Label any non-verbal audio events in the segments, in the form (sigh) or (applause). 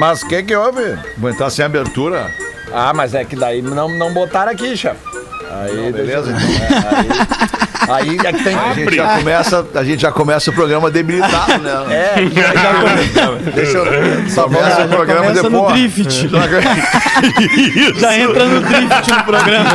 Mas o que que houve? Aguentar sem abertura. Ah, mas é que daí não, não botaram aqui, chefe. Aí, beleza, deixa- (laughs) é, aí, aí é que tem A gente, já começa, a gente já começa o programa debilitado, né? (laughs) É, (laughs) já, já Deixa eu. Só começa o programa Começa no depois. drift. Já entra no drift no programa.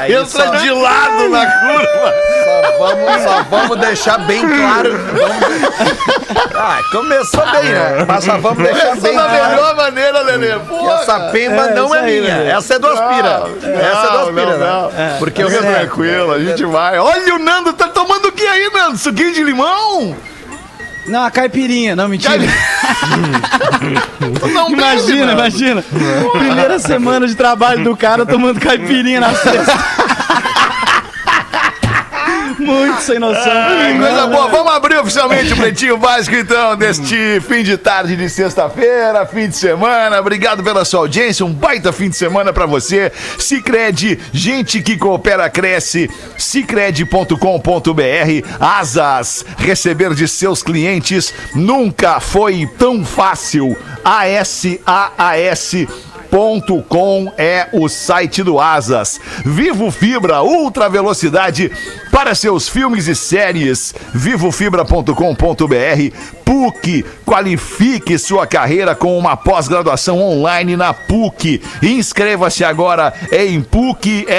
aí Entra só, de lado na curva. Só vamos, só vamos deixar bem claro. Vamos... Ah, começou bem, né? Mas só vamos deixar Essa bem da claro. melhor maneira, Lelê. que Pô, essa pemba É, não é aí, minha. Essa é do Aspira. essa é do Aspira, não, né? Porque Fica eu tranquilo, a gente vai. Olha o Nando, tá tomando o que aí, Nando? Suquinho de limão? Não, a caipirinha, não, mentira. Não bebe, Imagina, Nando. imagina. Primeira semana de trabalho do cara tomando caipirinha na sexta. Muito sem noção. Ai, Coisa boa, vamos abrir oficialmente o Pretinho Básico, então, deste fim de tarde de sexta-feira, fim de semana. Obrigado pela sua audiência, um baita fim de semana pra você. Cicred, gente que coopera, cresce. Cicred.com.br, asas, receber de seus clientes nunca foi tão fácil. ASAAS. Ponto .com é o site do Asas. Vivo Fibra, ultra velocidade para seus filmes e séries. Vivofibra.com.br PUC, qualifique sua carreira com uma pós-graduação online na PUC. Inscreva-se agora em PUCRS.br.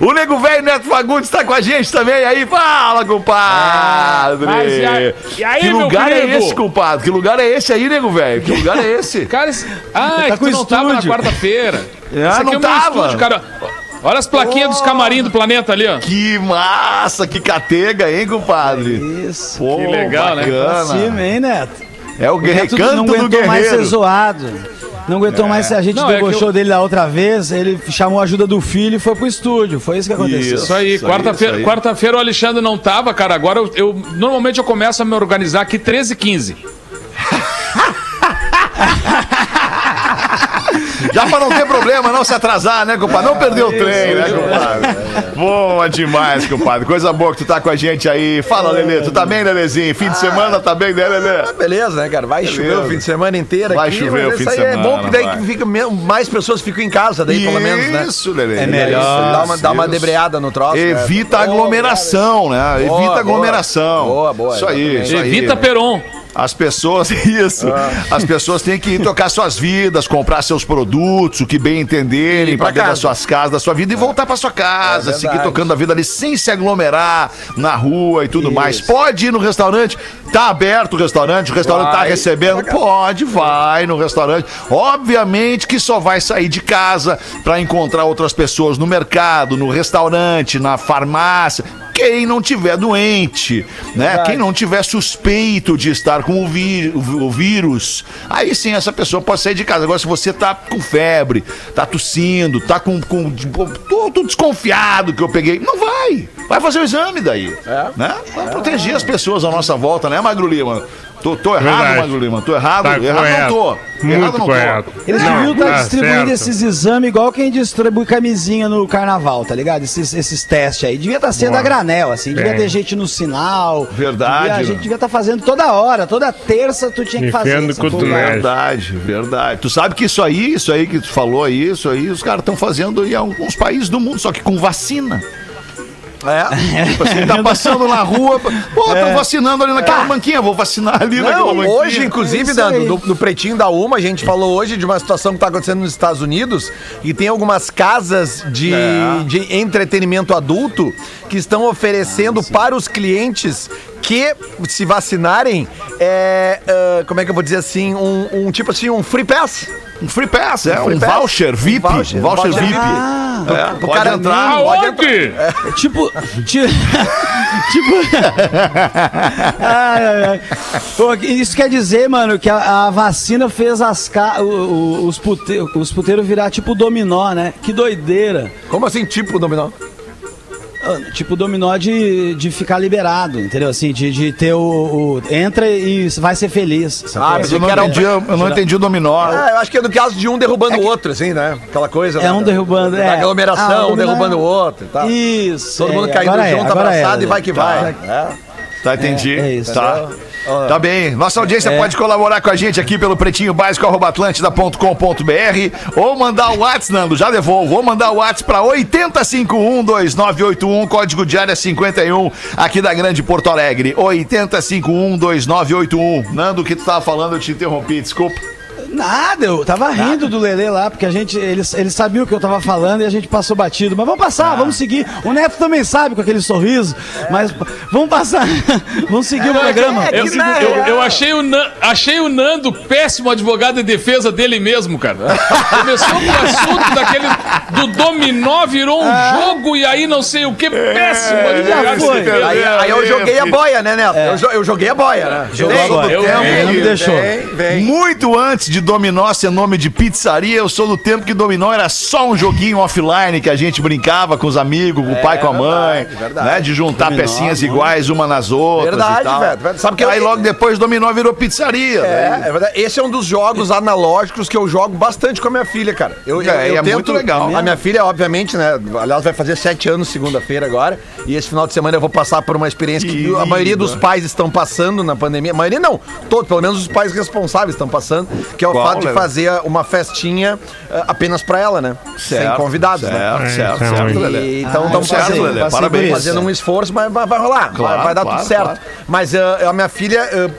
O Nego Velho Neto Fagundes está com a gente também aí. Fala, compadre! mas e aí- e aí, que lugar é esse, compadre? Que lugar é esse aí, Nego Velho? Que lugar é esse? (laughs) Cara, esse... ah, é Tá que com tu não tava na quarta-feira. Ah, não é o tava. estúdio, cara. Olha as plaquinhas dos camarim do planeta ali, ó. Que massa, que catega, hein, compadre? Isso. Pô, Que legal, né? Pra bacana. cima, hein, Neto? É o guerreiro, Neto canto não aguentou mais ser guerreiro. zoado. Não aguentou mais ser. A gente Não, é que debochou eu- dele da outra vez, ele chamou a ajuda do filho e foi pro estúdio. Foi isso que aconteceu. Isso aí, quarta-feira quarta-feira o Alexandre não tava, cara. Agora eu, eu- normalmente eu começo a me organizar aqui 13 e 15. (laughs) Já pra não ter problema, não se atrasar, né, compadre? Não perder o trem, né, compadre? Boa demais, compadre. Coisa boa que tu tá com a gente aí. Fala, Lelê. Tu tá bem, Lelezinho? Fim de semana tá bem, né, Lelê? Beleza, né, cara? Vai chover o fim de semana inteiro Vai aqui. chover mas o fim isso de aí é semana, bom, porque daí vai. que fica, mais pessoas ficam em casa, daí pelo menos, né? Isso, Lelê. É melhor. Dá uma, dá uma debreada no troço. né? Evita a Boa, aglomeração, né? Boa, Evita boa. aglomeração. Boa, boa, Isso aí, isso aí. Evita Peron. As pessoas, (laughs) isso. Ah. As pessoas têm que tocar suas vidas, comprar seus produtos, o que bem entenderem, para dentro das suas casas, da sua vida e voltar pra sua casa, É seguir verdade. tocando a vida ali sem se aglomerar na rua e tudo mais. Pode ir no restaurante, tá aberto o restaurante, o restaurante tá Vai. recebendo, pode, vai no restaurante. Obviamente que só vai sair de casa pra encontrar outras pessoas no mercado, no restaurante, na farmácia. Quem não tiver doente, né? Quem não tiver suspeito de estar com o, vi- o- o vírus, aí sim essa pessoa pode sair de casa. Agora, se você tá com febre, tá tossindo, tá com. com pô, tô, tô desconfiado que eu peguei, não vai. Vai fazer o exame daí. É. Né? Vai proteger as pessoas à nossa volta, né, Magro Lima? Tô, tô errado, Verdade. Magro Lima? Tô errado? Tá errado correto. não tô. errado Muito não correto. tô. Eles Não, deviam estar tá distribuindo certo. esses exames igual quem distribui camisinha no carnaval, tá ligado? Esses, esses testes aí. Devia estar sendo a granel, assim. Devia É. ter gente no sinal. Verdade, Devia- a gente devia estar fazendo toda hora, toda terça tu tinha que fazer. Verdade, verdade. Tu sabe que isso aí, isso aí que tu falou aí, isso aí, os caras estão fazendo em alguns países do mundo, só que com vacina. É. Tipo assim, tá (laughs) passando na rua, pô, tô vacinando ali naquela banquinha, vou vacinar ali naquela Não, banquinha. hoje, inclusive, É no Pretinho da Uma, a gente falou hoje de uma situação que está acontecendo nos Estados Unidos e tem algumas casas de, É. de entretenimento adulto que estão oferecendo para os clientes que se vacinarem, é, ah, como é que eu vou dizer assim, um, um tipo assim, um free pass. Um free pass, é, um, free pass. voucher VIP, Um um voucher, voucher, um voucher VIP. Ah, É, pode cara entrar. Pode Aonde? Tipo. ti- (laughs) tipo. (laughs) Ai, ai, ai. Pô, isso quer dizer, mano, que a, a vacina fez as ca... o- o- os, pute... os puteiros virar tipo dominó, né? Que doideira. Como assim, tipo, dominó? Tipo dominó de, de ficar liberado, entendeu? Assim, de, de ter o, o- Entra e vai ser feliz. Ah, Mas eu não, que era um- entendi, eu não entendi o dominó. Ah, eu acho que é no caso de um derrubando o outro, assim, né? Aquela coisa. É né? um derrubando. Da é. aglomeração, Ah, um derrubando o outro e tal. Isso. Todo mundo é, caindo é, junto, abraçado é, e vai que tá. vai. É. Tá, entendi. É, é isso. Tá. Tá bem. Nossa audiência É. pode colaborar com a gente aqui pelo pretinho básico atlântida.com.br ou mandar o WhatsApp, Nando, já devolvo. Ou mandar o WhatsApp para 80512981, código de área 51, aqui da Grande Porto Alegre. 80512981. Nando, o que tu tava falando, eu te interrompi, desculpa. Nada, eu tava rindo do Lelê lá, porque a gente, eles, eles sabiam o que eu tava falando e a gente passou batido. Mas vamos passar, vamos seguir. O Neto também sabe com aquele sorriso, mas vamos passar. (laughs) vamos seguir o programa. é que Eu, eu- eu achei, o Nan- achei o Nando péssimo advogado de defesa dele mesmo, cara. Começou com o assunto daquele do dominó, virou um jogo e aí não sei o que, péssimo advogado de foi. Aí, aí eu joguei a boia, né, Neto? Eu, jo- eu joguei a boia, né? Jogou a boia. Eu- tempo Ele não me deixou. Vem, vem. Muito antes de Dominó ser nome de pizzaria, eu sou do tempo que Dominó era só um joguinho offline que a gente brincava com os amigos, com o pai, com a mãe, verdade, verdade. né? De juntar Dominó, pecinhas mano. iguais uma nas outras Verdade, e tal. velho, velho. Sabe que Aí eu- logo depois Dominó virou pizzaria. É, daí- é verdade. Esse é um dos jogos analógicos que eu jogo bastante com a minha filha, cara. Eu, eu, É, eu é muito legal. A minha filha, obviamente, né? Aliás, vai fazer sete anos segunda-feira agora. E esse final de semana eu vou passar por uma experiência que, Que a maioria dos pais estão passando na pandemia. A maioria não, todos, pelo menos os pais responsáveis estão passando, que é o Qual, fato de Lelê? fazer uma festinha eh, apenas pra ela, né? Sem Certo, convidados, certo, né? Certo, É, certo, então, Lelê. E, então estamos certo, fazendo, Lelê, parabéns. fazendo um esforço, mas vai, vai rolar, Claro, vai, vai dar claro, tudo certo. claro. Mas eh, a minha filha, eh,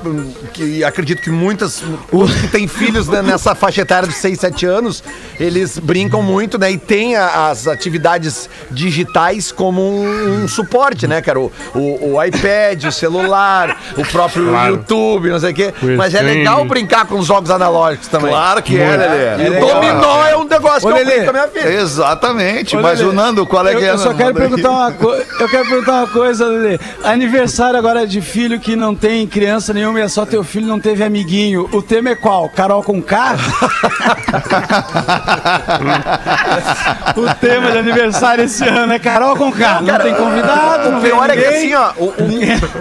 que acredito que muitas os que têm filhos né, nessa faixa etária de 6, 7 anos, eles brincam muito, né? E tem a- as atividades digitais como um, um suporte, né, cara? O, o, o iPad, o celular, o próprio Claro. YouTube, não sei o quê. Mas é legal brincar com os jogos analógicos também. Claro que é, Lelê. E o legal. dominó é um negócio Ô, que eu Lelê. brinco com a minha filha. Exatamente. Ô, Mas Lelê, o Nando, qual é eu, que é? eu só quero perguntar uma coisa. Eu quero perguntar uma coisa, Lelê. Aniversário agora de filho que não tem criança nenhuma e é só teu filho não teve amiguinho. O tema é qual? Carol com K? (laughs) (laughs) o tema de aniversário esse ano é Carol com K. Não tem convidado, não pior é que assim, ó, o-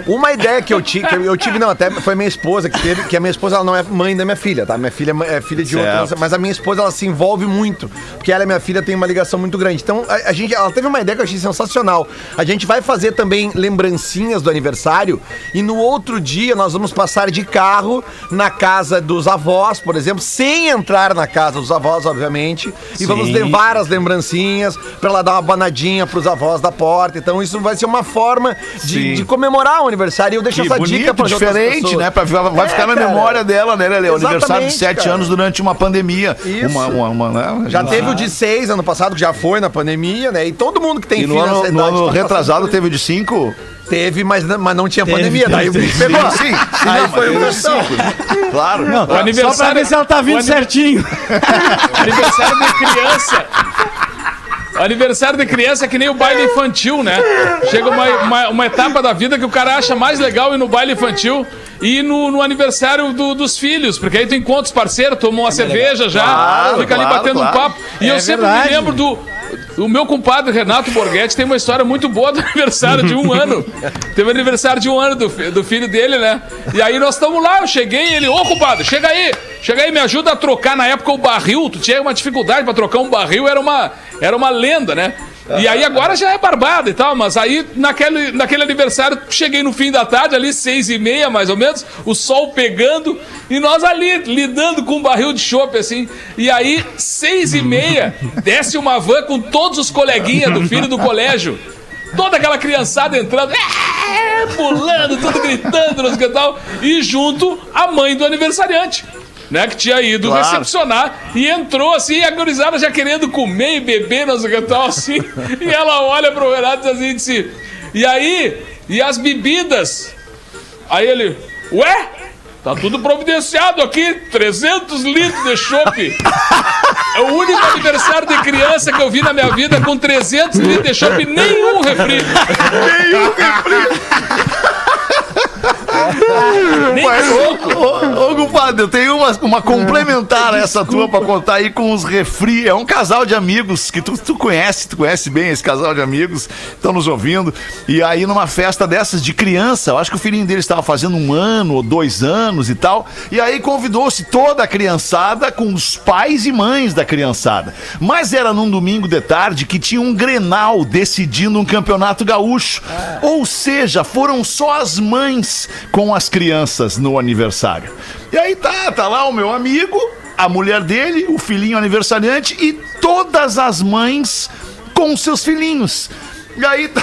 o- uma ideia que eu tive, que eu tive, não, até foi minha esposa que teve, que a minha esposa ela não é mãe da minha filha, tá? Minha filha é filha de Certo. outra, mas a minha esposa ela se envolve muito, porque ela e minha filha têm uma ligação muito grande. Então, a, a gente, ela teve uma ideia que eu achei sensacional. A gente vai fazer também lembrancinhas do aniversário e no outro dia nós vamos passar de carro na casa dos avós, por exemplo, sem entrar na casa dos avós, obviamente, e vamos levar as lembrancinhas pra ela dar uma banadinha pros avós da porta. Então, isso vai ser uma forma de, de comemorar o aniversário. E eu deixo Que essa bonito, dica pra diferente, né? Pra, vai É, ficar na cara. memória dela, né, Lele? O aniversário de sete cara. anos durante uma pandemia. Isso. Uma, uma, uma, né? Já teve o de seis ano passado, que já foi na pandemia, né? E todo mundo que tem E no filho ano, nessa no idade ano tá retrasado teve o de cinco? Teve, mas, não- mas não tinha Teve, pandemia. Daí o teve, bicho pegou. Sim, sim, Aí não, foi teve versão. Claro. Não, O aniversário- Só pra ver se ela tá vindo o certinho. (laughs) Aniversário de criança. Aniversário de criança é que nem o baile infantil, né? Chega uma, uma, uma etapa da vida que o cara acha mais legal ir no baile infantil e ir no, no aniversário do- dos filhos, porque aí tu encontra os parceiros, toma uma cerveja já, Claro, fica ali claro, batendo claro. um papo. E É eu sempre verdade. me lembro do. O meu compadre Renato Borghetti tem uma história muito boa do (laughs) aniversário de um ano. Teve aniversário de um ano do, do filho dele, né? E aí nós estamos lá, eu cheguei e ele, ô compadre, chega aí, chega aí, me ajuda a trocar. Na época o barril, tu tinha uma dificuldade pra trocar um barril, era uma, era uma lenda, né? E aí agora já é barbada e tal, mas aí naquele, naquele aniversário cheguei no fim da tarde, ali seis e meia mais ou menos, o sol pegando e nós ali lidando com um barril de chopp assim. E aí seis e meia desce uma van com todos os coleguinhas do filho do colégio. Toda aquela criançada entrando, é, pulando, tudo gritando, que tal. E junto a mãe do aniversariante. Né, que tinha ido Claro. recepcionar e entrou assim, e a gurizada já querendo comer e beber, não sei o que tal, assim. (laughs) e ela olha pro Renato e diz assim, disse, e aí, e as bebidas? Aí ele, ué? Tá tudo providenciado aqui, 300 litros de chopp. É o único aniversário de criança que eu vi na minha vida com 300 litros de chopp e nenhum refri. (laughs) nenhum refri. Ô, ô, ô, compadre, eu tenho uma, uma complementar a essa tua pra contar aí com os refri. É um casal de amigos que tu, tu conhece, tu conhece bem esse casal de amigos, estão nos ouvindo. E aí, numa festa dessas de criança, eu acho que o filhinho dele estava fazendo um ano ou dois anos e tal. E aí convidou-se toda a criançada com os pais e mães da criançada. Mas era num domingo de tarde que tinha um grenal decidindo um campeonato gaúcho. Ou seja, foram só as mães com as crianças. Crianças no aniversário. E aí tá, tá lá o meu amigo, a mulher dele, o filhinho aniversariante e todas as mães com seus filhinhos. E aí (laughs) tá,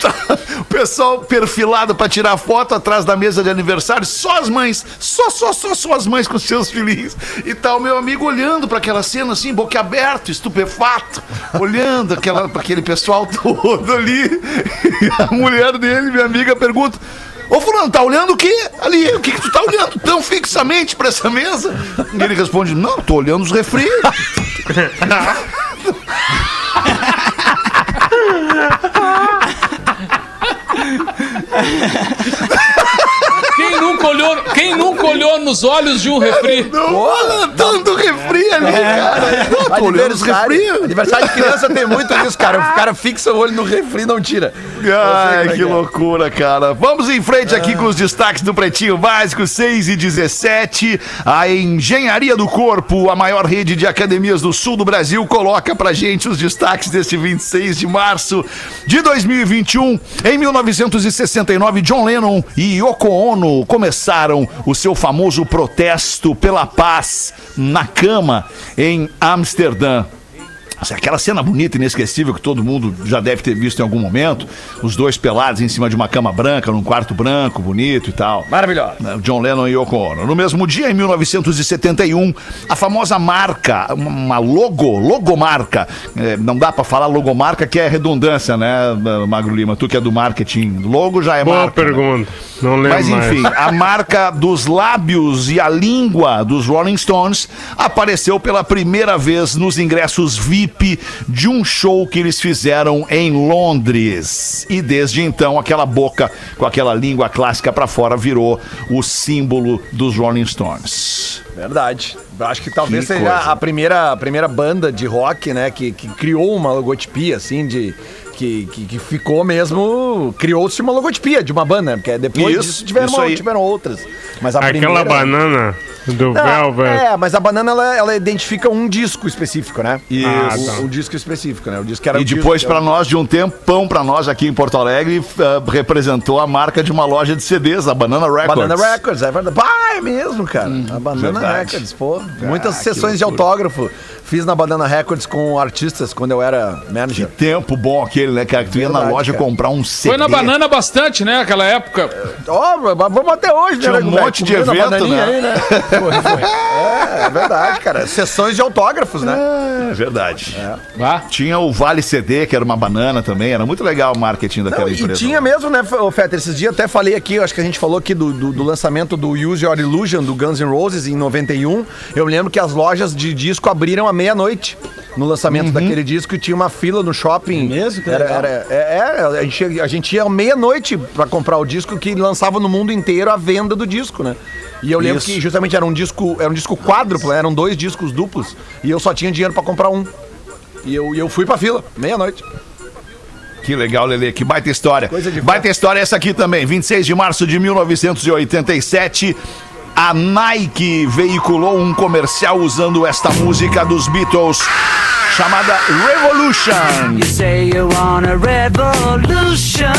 tá o pessoal perfilado pra tirar foto atrás da mesa de aniversário, só as mães, só, só, só, só as mães com seus filhinhos. E tá o meu amigo olhando pra aquela cena assim, boquiaberto, estupefato, olhando aquela, aquele pessoal (laughs) todo ali. E a mulher dele, minha amiga, pergunta. Ô fulano, tá olhando o quê? Ali, o que, que tu tá olhando tão fixamente pra essa mesa? E ele responde, não, tô olhando os refri. (laughs) Quem nunca olhou, quem nunca olhou nos olhos de um refri? Não, tanto refri ali, cara. Não, tô olhando os refri. Aniversário, de criança tem muito isso, cara. O cara fixa o olho no refri e não tira. Ai, é que que é. loucura, cara. Vamos em frente aqui com os destaques do Pretinho Básico, 6 e 17. A Engenharia do Corpo, a maior rede de academias do sul do Brasil, coloca pra gente os destaques deste 26 de março de 2021. Em 1969, John Lennon e Yoko Ono começaram o seu famoso protesto pela paz na cama em Amsterdã. Assim, Aquela cena bonita, inesquecível, que todo mundo já deve ter visto em algum momento. Os dois pelados em cima de uma cama branca, num quarto branco, bonito e tal. Maravilhoso. Né, John Lennon e Yoko Ono. No mesmo dia, em 1971, a famosa marca, uma logo, logomarca, é, não dá pra falar logomarca que é redundância, né, Magro Lima? Tu que é do marketing, logo já é Boa marca. né? pergunta. Não lembro Mas enfim, mais. a marca dos lábios e a língua dos Rolling Stones apareceu pela primeira vez nos ingressos VIP de um show que eles fizeram em Londres. E desde então, aquela boca com aquela língua clássica pra fora virou o símbolo dos Rolling Stones. Verdade. Acho que talvez Que seja coisa. a primeira, a primeira banda de rock, né, que, que criou uma logotipia, assim, de. Que, que, que ficou mesmo. Criou-se uma logotipia de uma banda? Porque depois Isso, disso tiveram, isso tiveram outras. Mas a Aquela primeira. banana do Não, Velvet. É, mas a banana ela, ela identifica um disco específico, né? Isso. Ah, O, tá. o disco específico, né? O disco que era E o disco- depois, pra nós, de um tempão pra nós aqui em Porto Alegre, eh, representou a marca de uma loja de CDs, a Banana Records. Banana Records, é verdade. Ah, é mesmo, cara. a Banana verdade. Records, pô. Muitas que sessões de autógrafo fiz na Banana Records com artistas quando eu era manager. Tempo bom aquele, né, cara? Que tu ia na loja cara. comprar um CD. Foi na banana bastante, né? Aquela época. Ó, mas vamos até hoje, Tinha né, um nego velho? monte de evento, né? aí, né? (laughs) Foi, foi. É, é verdade, cara. Sessões de autógrafos, né? É verdade. Vá. Tinha o Vale CD, que era uma banana também. Era muito legal o marketing daquela Não, e empresa. tinha mesmo, né, Fetter? Esses dias até falei aqui, acho que a gente falou aqui do, do, do lançamento do Use Your Illusion do Guns N' Roses em 91. Eu lembro que as lojas de disco abriram à meia-noite no lançamento Uhum. daquele disco e tinha uma fila no shopping. Mesmo? Que Era, era, é, é, a, gente, a gente ia meia-noite pra comprar o disco que lançava no mundo inteiro a venda do disco, né? E eu lembro Isso. que justamente era um disco, era um disco quádruplo, eram dois discos duplos, e eu só tinha dinheiro pra comprar um. E eu, e eu fui pra fila, meia-noite. Que legal, Lele. Que baita história. Coisa de baita história essa aqui também. 26 de março de 1987. A Nike veiculou um comercial usando esta música dos Beatles chamada Revolution. You say you want a revolution.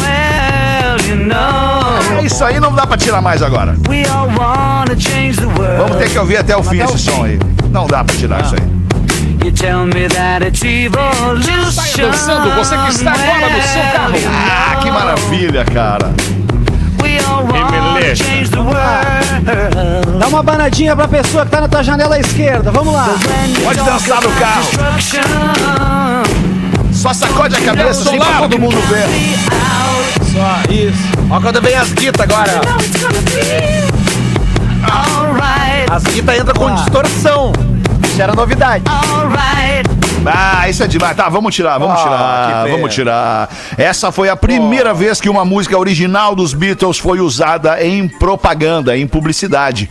Well, you know, É isso aí, não dá pra tirar mais agora. we all wanna change the world. Vamos ter que ouvir até o fim esse som aí. Não dá pra tirar isso aí. You tell me that it's evolution. Saia dançando, você que está agora no seu carro. Ah, que maravilha, cara. Beleza. Dá uma banadinha pra pessoa que tá na tua janela esquerda. Vamos lá. Pode dançar no carro. Só sacode a cabeça assim pra todo mundo ver. Só, isso. Ó quando vem as guitas agora. As guitas entram com distorção. Isso era novidade. alright. Ah, isso é demais. Tá, vamos tirar, vamos Ah, tirar, vamos tirar. Essa foi a primeira vez que uma música original dos Beatles foi usada em propaganda, em publicidade.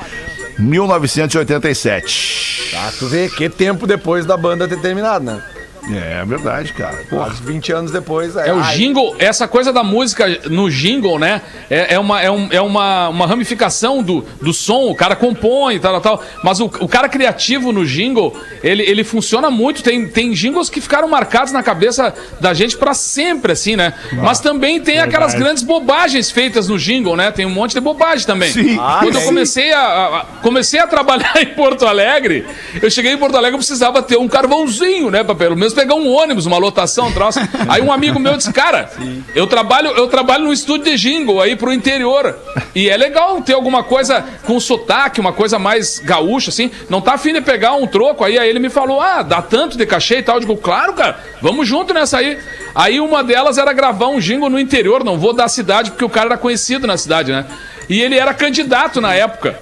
1987. Ah, tu vê que tempo depois da banda ter terminado, né? É verdade, cara. Porra. Quase 20 anos depois. É o ai, jingle, essa coisa da música no jingle, né? É, é uma, é, um- é uma, uma ramificação do, do som, o cara compõe e tal, tal, tal. Mas o, o cara criativo no jingle, ele, ele funciona muito. Tem, tem jingles que ficaram marcados na cabeça da gente pra sempre, assim, né? Mas também tem aquelas grandes bobagens feitas no jingle, né? Tem um monte de bobagem também. Sim. Quando eu comecei a, a- comecei a trabalhar (laughs) em Porto Alegre, eu cheguei em Porto Alegre, eu precisava ter um carvãozinho, né? Pra pelo menos pegar um ônibus, uma lotação, um troço. (laughs) Aí um amigo meu disse, cara, eu trabalho, eu trabalho no estúdio de jingle aí pro interior. E é legal ter alguma coisa com sotaque, uma coisa mais gaúcha, assim. Não tá afim de pegar um troco aí. Aí ele me falou, ah, dá tanto de cachê e tal. Eu digo, claro, cara, vamos junto nessa aí. Aí uma delas era gravar um jingle no interior, não vou dar cidade, porque o cara era conhecido na cidade, né? E ele era candidato na época.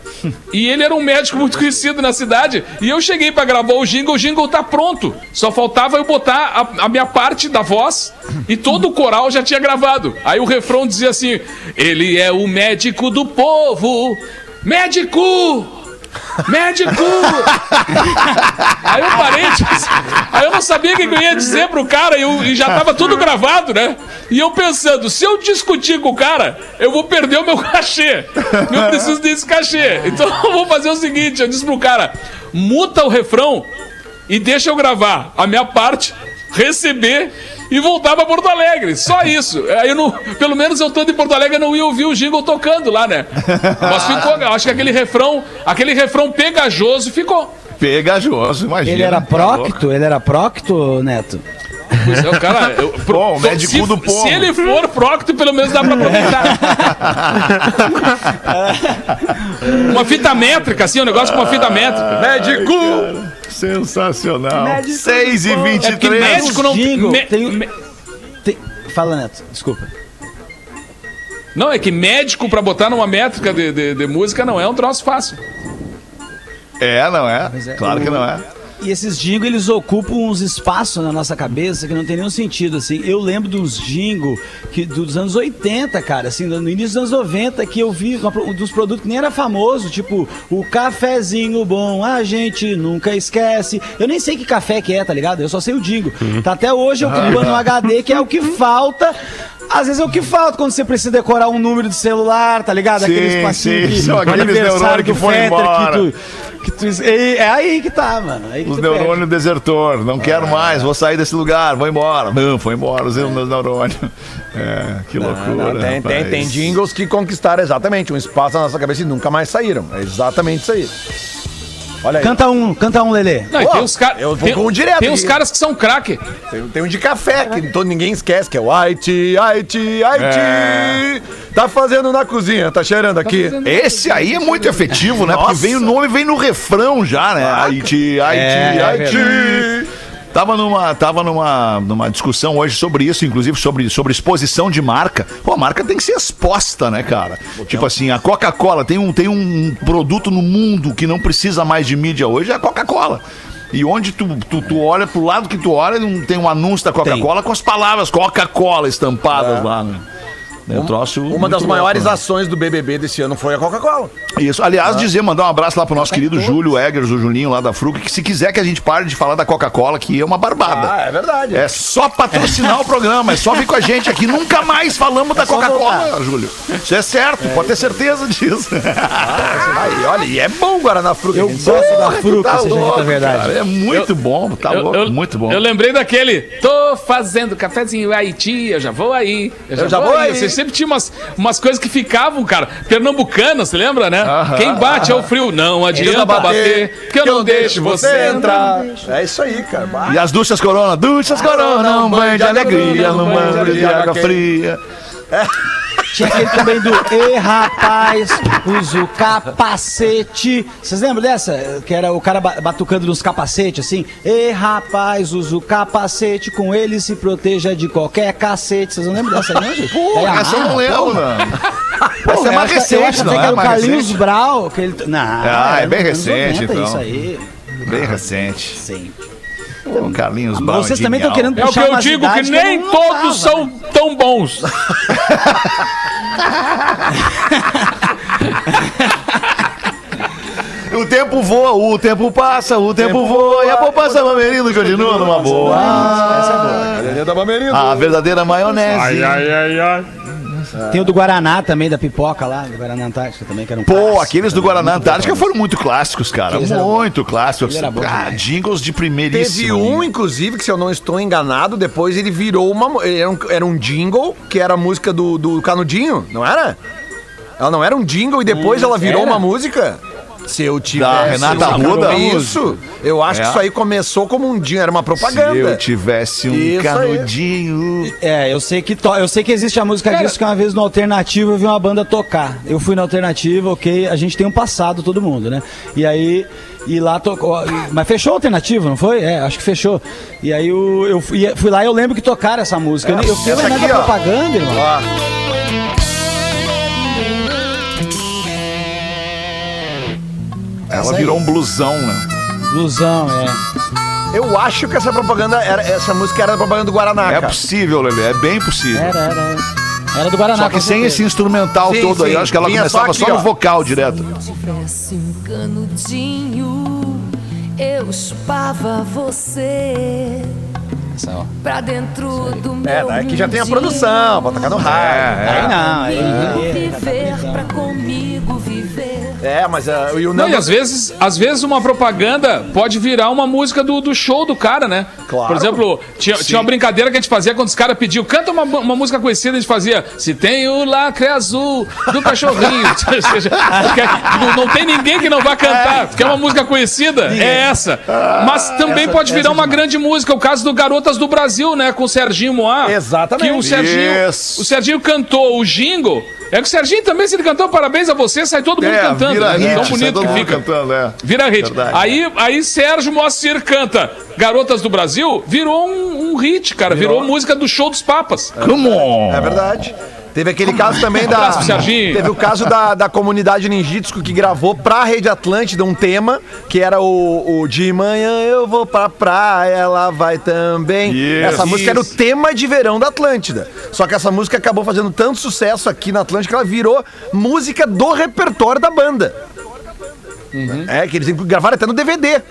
E ele era um médico muito conhecido na cidade. E eu cheguei pra gravar o jingle, o jingle tá pronto. Só faltava eu botar a, a minha parte da voz e todo o coral já tinha gravado. Aí o refrão dizia assim: Ele é o médico do povo. Médico! Médico! (laughs) Aí eu parei, aí eu não sabia o que eu ia dizer pro cara e, eu- e já tava tudo gravado, né? E eu pensando, se eu discutir com o cara, eu vou perder o meu (laughs) cachê. Eu preciso desse cachê. Então (laughs) eu vou fazer o seguinte, eu disse pro cara, muta o refrão e deixa eu gravar a minha parte, receber e voltar pra Porto Alegre. Só (laughs) isso. Aí eu não, pelo menos eu estando em Porto Alegre eu não ia ouvir o jingle tocando lá, né? Mas ficou, eu acho que aquele refrão, aquele refrão pegajoso ficou. Pegajoso, imagina. Ele era Tá procto? Ele era procto, Neto? Pois é, o cara. Eu, (laughs) Bom, o médico se, do povo. Se ele for procto, pelo menos dá pra aproveitar. (laughs) uma fita métrica, assim, um negócio com uma fita métrica. Médico! Sensacional. Médico 6 e do povo. É porque 23. médico não. Jingle, me- tem- me- Tem- Fala, Neto, desculpa. não, é que médico pra botar numa métrica de, de, de música não é um troço fácil. É, não é? é. Claro que não é. E esses jingles, eles ocupam uns espaços na nossa cabeça que não tem nenhum sentido, assim. Eu lembro dos jingles que, dos anos 80, cara, assim, no início dos anos 90, que eu vi uma dos produtos que nem era famoso, tipo, o cafezinho bom, a gente nunca esquece. Eu nem sei que café que é, tá ligado? Eu só sei o jingle. Tá até hoje ocupando um HD, que é o que falta. Às vezes é o que falta quando você precisa decorar um número de celular, tá ligado? Sim, Aquele espacinho sim, que, são o aqueles neurônios que do foram embora. que tu, que tu- é, é aí que tá, mano. Aí que Os tu perde. neurônios desertor. Não quero mais, vou sair desse lugar, vou embora. Não, foi embora os meus neurônios. É, que loucura. Não, tem, tem, tem jingles que conquistaram exatamente um espaço na nossa cabeça e nunca mais saíram. É exatamente isso aí. Olha aí. Canta um, canta um, Lelê. Não, Pô, tem os caras. eu vou com um direto tem uns caras que são craque. Tem, tem um de café que todo, ninguém esquece, que é o Haiti, Haiti, Haiti. É. Tá fazendo na cozinha, tá cheirando aqui. Esse aí é muito efetivo, né? Porque vem o nome, vem no refrão já, né? Haiti, Haiti, É, Haiti. Tava numa, tava numa, numa discussão hoje sobre isso, inclusive sobre, sobre exposição de marca. Pô, a marca tem que ser exposta, né, cara? Tipo assim, a Coca-Cola tem um, tem um produto no mundo que não precisa mais de mídia hoje, é a Coca-Cola. E onde tu, tu, tu olha pro lado que tu olha, não tem um anúncio da Coca-Cola com as palavras Coca-Cola estampadas lá, né? É um troço Uma das louco, maiores né? ações do BBB desse ano foi a Coca-Cola. Isso. Aliás, dizer, mandar um abraço lá pro nosso querido Júlio Eggers, o Julinho lá da Fruc, que se quiser que a gente pare de falar da Coca-Cola, que é uma barbada. Ah, é verdade. É só patrocinar o programa, é só vir com a gente aqui. Nunca mais falamos da Coca-Cola, Júlio. Isso é certo, pode ter certeza disso. Aí, (laughs) olha, e é bom o Guaraná Fruta. Eu gosto da Porra, Fruc, tá seja louco, verdade. Cara, é muito bom, tá Eu, louco, eu- muito bom. Eu lembrei daquele. Tô fazendo cafezinho Haiti, eu já vou aí. Eu já, vou, aí. Você sempre tinha umas, umas coisas que ficavam, cara. Pernambucana, você lembra, né? Quem bate é o frio. Não adianta bater, que eu não deixo você entrar. É isso aí, cara. E as duchas corona, duchas corona, um banho de alegria, num banho de água fria. Tinha aquele também do Ei rapaz, usa o capacete. Vocês lembram dessa? Que era o cara ba- batucando nos capacetes, assim. Ei rapaz, usa o capacete, com ele se proteja de qualquer cacete. Vocês não lembram dessa, não, gente? Pô, Aí, essa eu não lembro, não. Pô, Essa é mais recente, acho não que é? era o Carlinhos? Brau. Que ele... Não, Ah, é bem recente, 90 então. Isso aí. Bem recente. Sim. Pô, Carlinhos Brown. Vocês também estão querendo É o que puxar eu digo, que nem não todos tava, são né? tão bons. (laughs) O, te- tempo voa, o tempo passa, o tempo, voa, e a poupança Bamerindos continua numa boa. Lelê da Bamerindos. A verdadeira maionese. Ai, ai, ai, ai. Tem o do Guaraná também, da pipoca lá, do Guaraná Antártica também, que era um Pô, clássico. aqueles do Guaraná Antártica foram muito clássicos, cara. Aqueles Muito clássicos. Aquele era bom Ah, jingles de primeiríssimo. Teve um, inclusive, que se eu não estou enganado, depois ele virou uma. Era um, era um jingle, que era a música do, do Canudinho, não era? Ela não era um jingle e depois ela virou era? uma música? Se eu tivesse. Da Renata uma- Arruda? Isso. Eu acho É. que isso aí começou como um jingle, era uma Se propaganda. eu tivesse um Isso aí. canudinho. É, eu sei que to- eu sei que existe a música disso que uma vez no Alternativo eu vi uma banda tocar. Eu fui na Alternativa, ok, a gente tem um passado todo mundo, né? E aí e lá tocou, mas fechou a Alternativa, não foi? É, acho que fechou. E aí eu, eu fui, fui lá e eu lembro que tocaram essa música. Eu, nem- eu aqui, da ó. propaganda, irmão. Ó, Ela aí. virou um blusão, né? Ilusão, é. eu acho que essa propaganda era. Essa música era a propaganda do Guaraná, É cara. possível, Lelê, é bem possível. Era, era. Era, Era do Guaraná. Só que sem esse instrumental Sim, todo aí, sim. eu acho que ela Vinha começava só só, aqui, no ó. vocal direto. tivesse um canudinho, eu chupava você Essa, pra dentro do meu É, daí aqui já tem a produção, pra tocar no rádio. Aí não, aí. Comigo viver, pra comigo viver. É, mas ah, e o Não, e às vezes, às vezes uma propaganda pode virar uma música do, do show do cara, né? Claro. Por exemplo, tinha, tinha uma brincadeira que a gente fazia quando os caras pediam, canta uma, uma música conhecida, a gente fazia, se tem o lacre azul do cachorrinho. (laughs) Ou seja, não, não tem ninguém que não vai cantar, porque é uma música conhecida, é essa. Mas também essa- pode virar é uma grande música, o caso do Garotas do Brasil, né? Com o Serginho Moá. Exatamente. Que o Serginho, Isso. o Serginho cantou o jingle. É que o Serginho também, se ele cantou parabéns a você, sai todo mundo É, cantando. vira né? hit, Tão sai bonito todo que mundo fica. cantando, é. Vira hit. Verdade. Aí, aí Sérgio Moacir canta Garotas do Brasil, virou um, um hit, cara. Virou. música do show dos papas. Come on! É verdade. Teve aquele caso também da. Teve o caso da, da comunidade ninjitsu que gravou pra Rede Atlântida um tema, que era o, o De manhã eu vou pra praia, ela vai também. Isso. essa música era o tema de verão da Atlântida. Só que essa música acabou fazendo tanto sucesso aqui na Atlântida que ela virou música do repertório da banda. É, que eles gravaram até no DVD.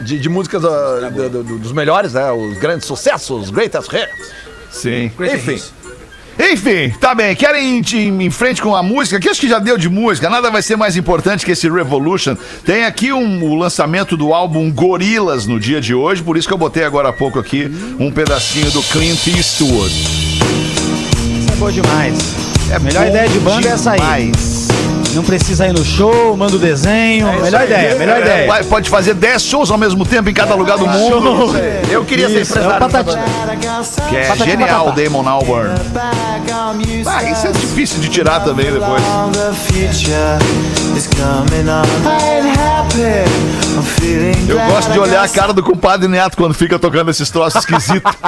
De, de músicas do- do- do- dos melhores, né? Os grandes sucessos, os greatest hits. Sim. Enfim. Enfim, tá bem. Querem ir em, frente com a música? Que acho que já deu de música. Nada vai ser mais importante que esse Revolution. Tem aqui um- o lançamento do álbum Gorilas no dia de hoje. Por isso que eu botei agora há pouco aqui um pedacinho do Clint Eastwood. Isso é boa demais. É, a melhor ideia de banda é essa aí. Não precisa ir no show, manda o desenho. melhor ideia, melhor É, ideia. vai- Pode fazer 10 shows ao mesmo tempo em cada lugar do mundo. Eu queria ser Isso, é o empresário. banda. Que é Patati genial, patatá. Damon Albarn. Ah, isso é difícil de tirar também depois. Eu gosto de olhar a cara do compadre Neto quando fica tocando esses troços esquisitos. (laughs)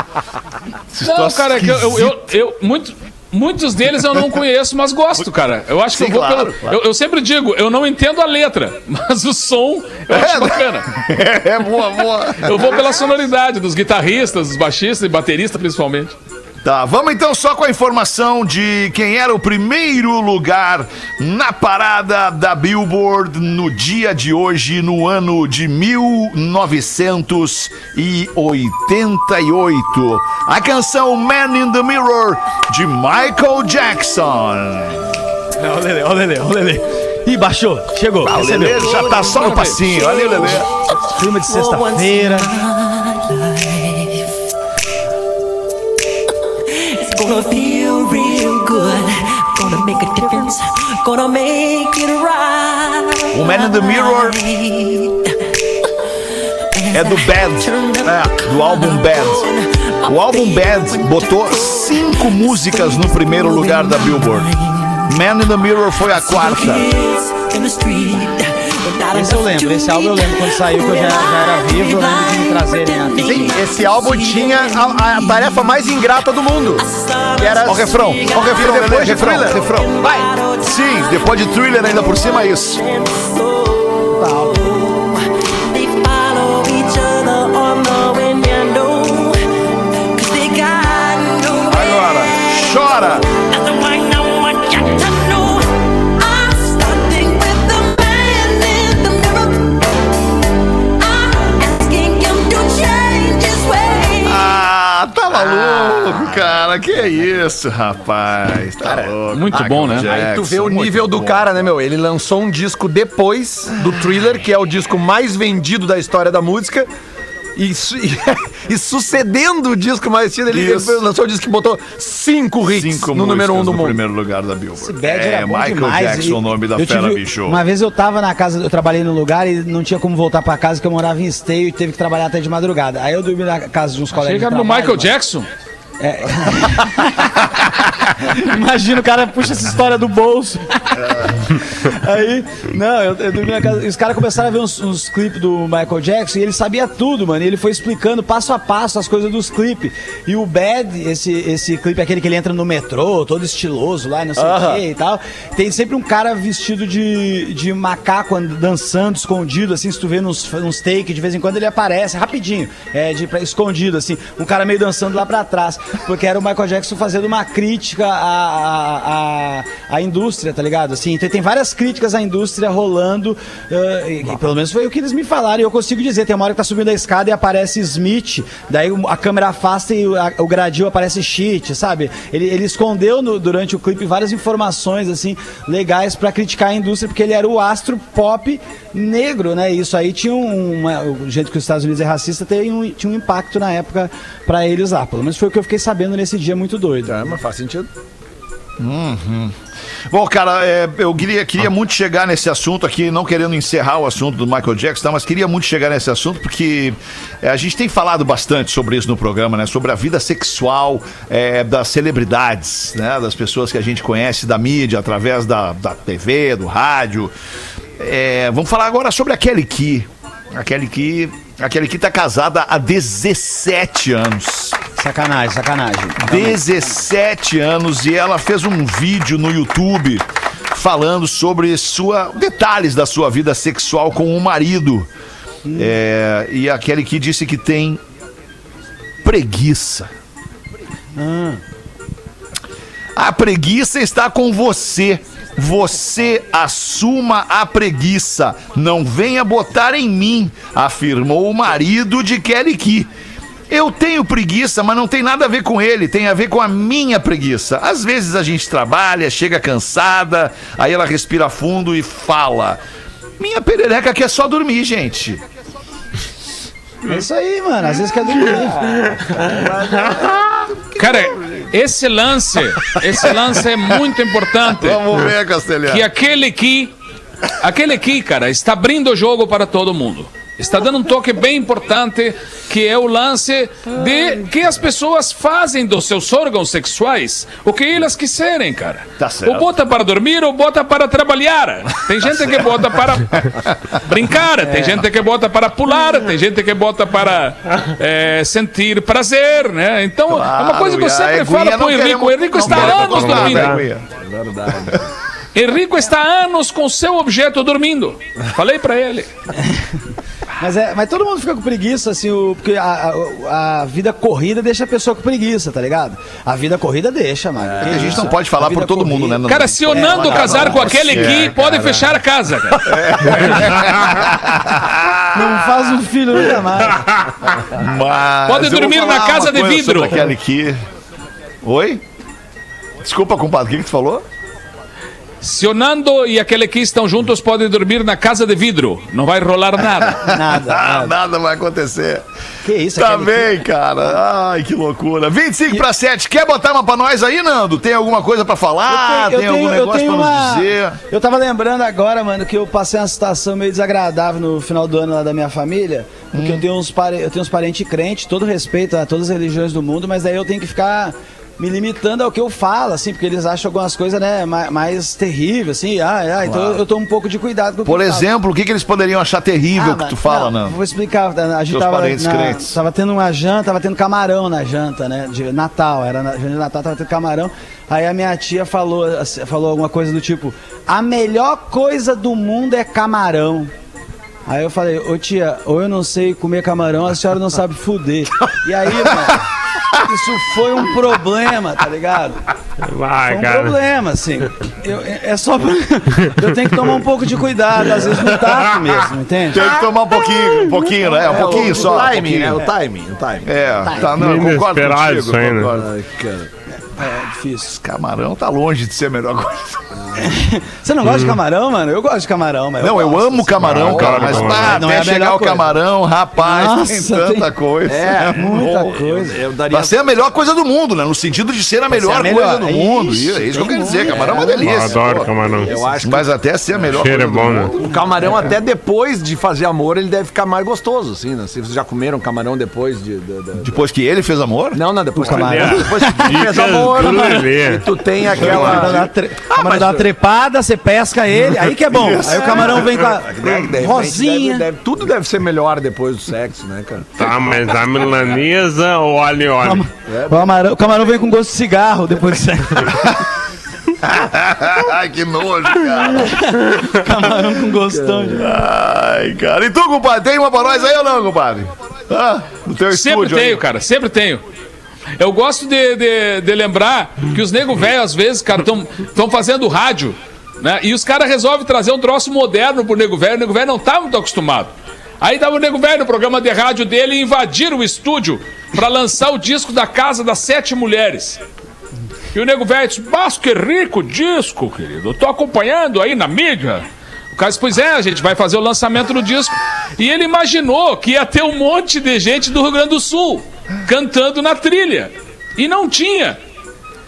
Esses Não, troços cara, é que eu, eu, eu- muito, muitos deles eu não conheço, mas gosto, cara. Eu acho que Sim, eu vou claro, pelo. claro. Eu, eu sempre digo, eu não entendo a letra, (laughs) mas o som eu acho É, bacana. (laughs) É, boa, boa. Eu vou pela sonoridade dos guitarristas, dos baixistas e bateristas principalmente. Tá, vamos então só com a informação de quem era o primeiro lugar na parada da Billboard no dia de hoje, no ano de 1988. A canção Man in the Mirror, de Michael Jackson. Ó o Lelê, ó o Lelê, ó o Lelê. Ih, baixou, chegou. Ah, o. Lelê já tá só no passinho, olha o Lelê. Clima de sexta-feira. Gonna feel real good. Gonna make a difference. Gonna make it right. O Man in the Mirror é do Bad, é, do álbum Bad. O álbum Bad botou cinco músicas no primeiro lugar da Billboard. Man in the Mirror foi a quarta. Esse eu lembro, esse álbum eu lembro quando saiu, que eu já, já era vivo, eu lembro de me trazerem aqui. Sim, esse álbum tinha a, a tarefa mais ingrata do mundo. Que era Ó o refrão, ó o refrão, depois de refrão, Thriller. refrão. Vai! Sim, depois de Thriller ainda por cima é isso. They cara, que isso, rapaz. Tá louco. muito bom, né? Aí tu vê o Jackson, nível do bom. cara, né, meu? Ele lançou um disco depois do Thriller, que é o disco mais vendido da história da música. E, su- (laughs) e sucedendo o disco mais vendido, ele, lançou o disco que botou cinco hits Cinco no número um do no mundo. primeiro lugar da Billboard. Esse bad é, era bom Michael demais. Jackson, E o nome da eu fera, tive- bicho. Uma vez eu tava na casa, eu trabalhei num lugar e não tinha como voltar pra casa, que eu morava em esteio e teve que trabalhar até de madrugada. Aí eu dormi na casa de uns colegas. Chega no Michael mano. Jackson. (laughs) Imagina o cara puxa essa história do bolso. Aí, não, eu, eu dormi na casa. Os caras começaram a ver uns, uns clipes do Michael Jackson e ele sabia tudo, mano. E ele foi explicando passo a passo as coisas dos clipes. E o Bad, esse, esse clipe, aquele que ele entra no metrô, todo estiloso lá, não sei o quê e tal. Tem sempre um cara vestido de, de macaco and- dançando, escondido, assim. Se tu vê nos, nos take, de vez em quando ele aparece, rapidinho, é, de, pra- escondido, assim. Um cara meio dançando lá pra trás. Porque era o Michael Jackson fazendo uma crítica à, à, à, indústria, tá ligado? Assim, tem, tem várias críticas à indústria rolando. eh, e- pelo menos foi o que eles me falaram. E eu consigo dizer: tem uma hora que tá subindo a escada e aparece Smith, daí a câmera afasta e o, a- o gradil aparece shit, sabe? Ele, ele escondeu no- durante o clipe várias informações, assim, legais pra criticar a indústria, porque ele era o astro pop negro, né? Isso aí tinha um, uma, o jeito que os Estados Unidos é racista tem um, tinha um impacto na época pra eles lá. Pelo menos foi o que eu fiquei sabendo nesse dia muito doido. É, mas faz sentido. Bom, cara, é, eu queria, queria muito chegar nesse assunto aqui, não querendo encerrar o assunto do Michael Jackson, tá? mas queria muito chegar nesse assunto porque é, a gente tem falado bastante sobre isso no programa, né? Sobre a vida sexual é, das celebridades, né? Das pessoas que a gente conhece da mídia, através da, da TV, do rádio. É, vamos falar agora sobre a Kelly Key. A Kelly Key, a Kelly Key tá casada há 17 anos. Sacanagem, sacanagem. 17 anos e ela fez um vídeo no YouTube falando sobre sua detalhes da sua vida sexual com o marido. É, e a Kelly Key disse que tem preguiça. A preguiça está com você. Você assuma a preguiça. Não venha botar em mim, afirmou o marido de Kelly Key. Eu tenho preguiça, mas não tem nada a ver com ele, tem a ver com a minha preguiça. Às vezes a gente trabalha, chega cansada, aí ela respira fundo e fala: Minha perereca quer só dormir, gente. É isso aí, mano. Às vezes quer dormir. Cara, esse lance, esse lance é muito importante. Vamos ver, Castelhano. que aquele aqui, aquele aqui, cara, está abrindo o jogo para todo mundo. Está dando um toque bem importante, que é o lance de que as pessoas fazem dos seus órgãos sexuais o que elas quiserem, cara. Tá certo. Ou bota para dormir ou bota para trabalhar. Tem gente que bota para brincar, tem gente que bota para pular, tem gente que bota para eh, sentir prazer, né? Então, é uma coisa que eu Claro, sempre falo pro Henrico. queremos- O Henrico não está há anos dormindo. Eguinha? Henrico está há anos com seu objeto dormindo. Falei pra ele. Mas, é, mas todo mundo fica com preguiça, assim, o, porque a, a, a vida corrida deixa a pessoa com preguiça, tá ligado? A vida corrida deixa, mano. Que A gente isso? não pode falar por todo mundo, né? corrida-? Cara, se o É, Nando olha, casar não, com aquele aqui, pode fechar a casa, cara. (laughs) Não faz um filho nunca mais. Mas Pode dormir na casa de vidro. Aquele que... Oi? Desculpa, compadre, o que, que tu falou? Se o Nando e aquele aqui estão juntos, podem dormir na casa de vidro. Não vai rolar nada. (laughs) Nada. Ah, nada. nada vai acontecer. Que isso, Tá bem, cara. Ai, que loucura. 25 para 7. Quer botar uma pra nós aí, Nando? Tem alguma coisa pra falar? Eu Tem algum negócio pra nos dizer? Eu tava lembrando agora, mano, que eu passei uma situação meio desagradável no final do ano lá da minha família. Porque Hum. eu tenho uns, pare... eu tenho uns parentes crentes, todo respeito a todas as religiões do mundo, mas daí eu tenho que ficar me limitando ao que eu falo, assim, porque eles acham algumas coisas, né, mais, mais terríveis, assim. Ah, ah, então eu, eu tô um pouco de cuidado com o que Por eu falo. exemplo, o que, que eles poderiam achar terrível Ah, que tu fala, não, Nando? Vou explicar. A gente tava, na- tava tendo uma janta, tava tendo camarão na janta, né? De Natal, era na janta de Natal, tava tendo camarão. Aí a minha tia falou, falou alguma coisa do tipo: a melhor coisa do mundo é camarão. Aí eu falei, ô tia, ou eu não sei comer camarão, a senhora não sabe fuder. E aí, mano, isso foi um problema, tá ligado? Foi Vai, um cara. problema, assim. Eu, é é só. pra- (laughs) Eu tenho que tomar um pouco de cuidado, às vezes no tato mesmo, entende? Tem que tomar um pouquinho, um pouquinho, né? Um pouquinho o, só. O um timing, né? pouquinho. O timing, o timing. É, tá, não, eu concordo contigo. isso aí, né? concordo. Ai, cara. É difícil. Camarão tá longe de ser a melhor coisa. (laughs) Você não gosta de camarão, mano? Eu gosto de camarão, mas. Não, eu gosto, amo assim. camarão, cara, mas camarão. tá, Não é até a chegar o coisa. camarão, rapaz, Nossa, tem tanta tem- coisa. É, muita bom. coisa. Eu daria. Vai ser a melhor coisa do mundo, né? No sentido de ser a melhor, a melhor. coisa do mundo. Ixi, Isso, é isso que eu quero dizer. Camarão é uma É, Eu delícia. adoro pô. camarão. Eu acho que Mas até ser a melhor Cheiro é coisa bom, do né? mundo. o camarão, até depois de fazer amor, ele deve ficar mais gostoso, assim, né? Se vocês já comeram camarão depois de. de- de- Depois que ele fez amor? Não, não, depois O camarão. Depois que tu fez (laughs) amor, do mano, e tu tem Camarão dá aquela. tre- camarão dá uma trepada, você pesca ele, aí que é bom. Aí o camarão vem com a De repente, rosinha. deve- deve- tudo deve ser melhor depois do sexo, né, cara? Tá, mas a milanesa ou óleo óleo? O camarão, o camarão vem com gosto de cigarro depois de sexo. Ai, (laughs) que nojo, cara. (laughs) camarão com gostão de. Ai, cara. E tu, compadre, tem uma pra nós aí ou não, compadre? Ah, no teu Sempre estúdio tenho, aí. cara, sempre tenho. Eu gosto de, de, de lembrar que os nego velho, às vezes, cara, estão fazendo rádio, né? E os caras resolvem trazer um troço moderno pro nego velho. O nego velho não tá muito acostumado. Aí tava o nego velho no programa de rádio dele invadiram o estúdio pra lançar o disco da Casa das Sete Mulheres. E o nego velho disse: Mas que rico disco, querido. Eu tô acompanhando aí na mídia. O disse: Pois é, a gente vai fazer o lançamento do disco. E ele imaginou que ia ter um monte de gente do Rio Grande do Sul cantando na trilha. E não tinha.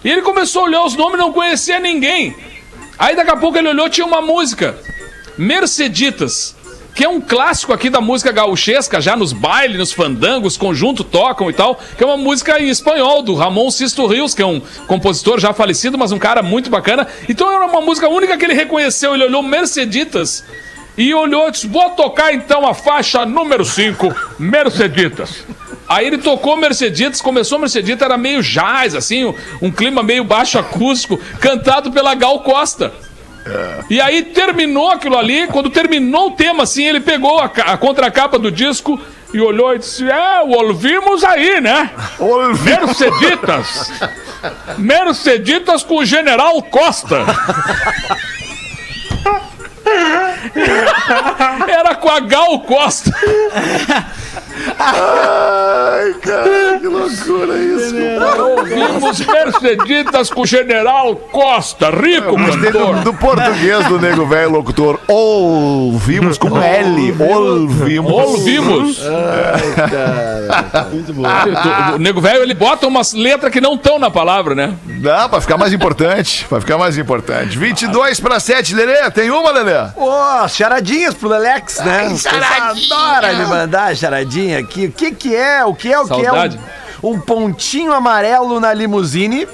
E ele começou a olhar os nomes e não conhecia ninguém. Aí daqui a pouco ele olhou tinha uma música. Merceditas. Que é um clássico aqui da música gauchesca, já nos bailes, nos fandangos, conjunto tocam e tal, que é uma música em espanhol do Ramon Sisto Rios, que é um compositor já falecido, mas um cara muito bacana. Então era uma música única que ele reconheceu, ele olhou Merceditas e olhou e disse: Vou tocar então a faixa número 5, Merceditas. Aí ele tocou Merceditas, começou Merceditas, era meio jazz, assim, um clima meio baixo acústico, cantado pela Gal Costa. E aí terminou aquilo ali, quando terminou o tema, assim, ele pegou a, a contracapa do disco e olhou e disse: É, ouvimos aí, né? Merceditas. Merceditas com o General Costa. Era com a Gal Costa. Ai, cara, que loucura isso. Ouvimos Merceditas com o General Costa, rico Gostei do, cantor. do português do nego velho locutor. Ouvimos com L. Ouvimos. Ouvimos. Muito bom. O nego velho, ele bota umas letras que não estão na palavra, né? Dá pra ficar mais importante. Pra ficar mais importante. 22 pra 7, Lelê. Tem uma, Lelê? Ô, charadinhas pro Lelex, né? Você adora me mandar charadinha aqui. O que que é? O que é? O que é? Saudade. Um, um pontinho amarelo na limusine.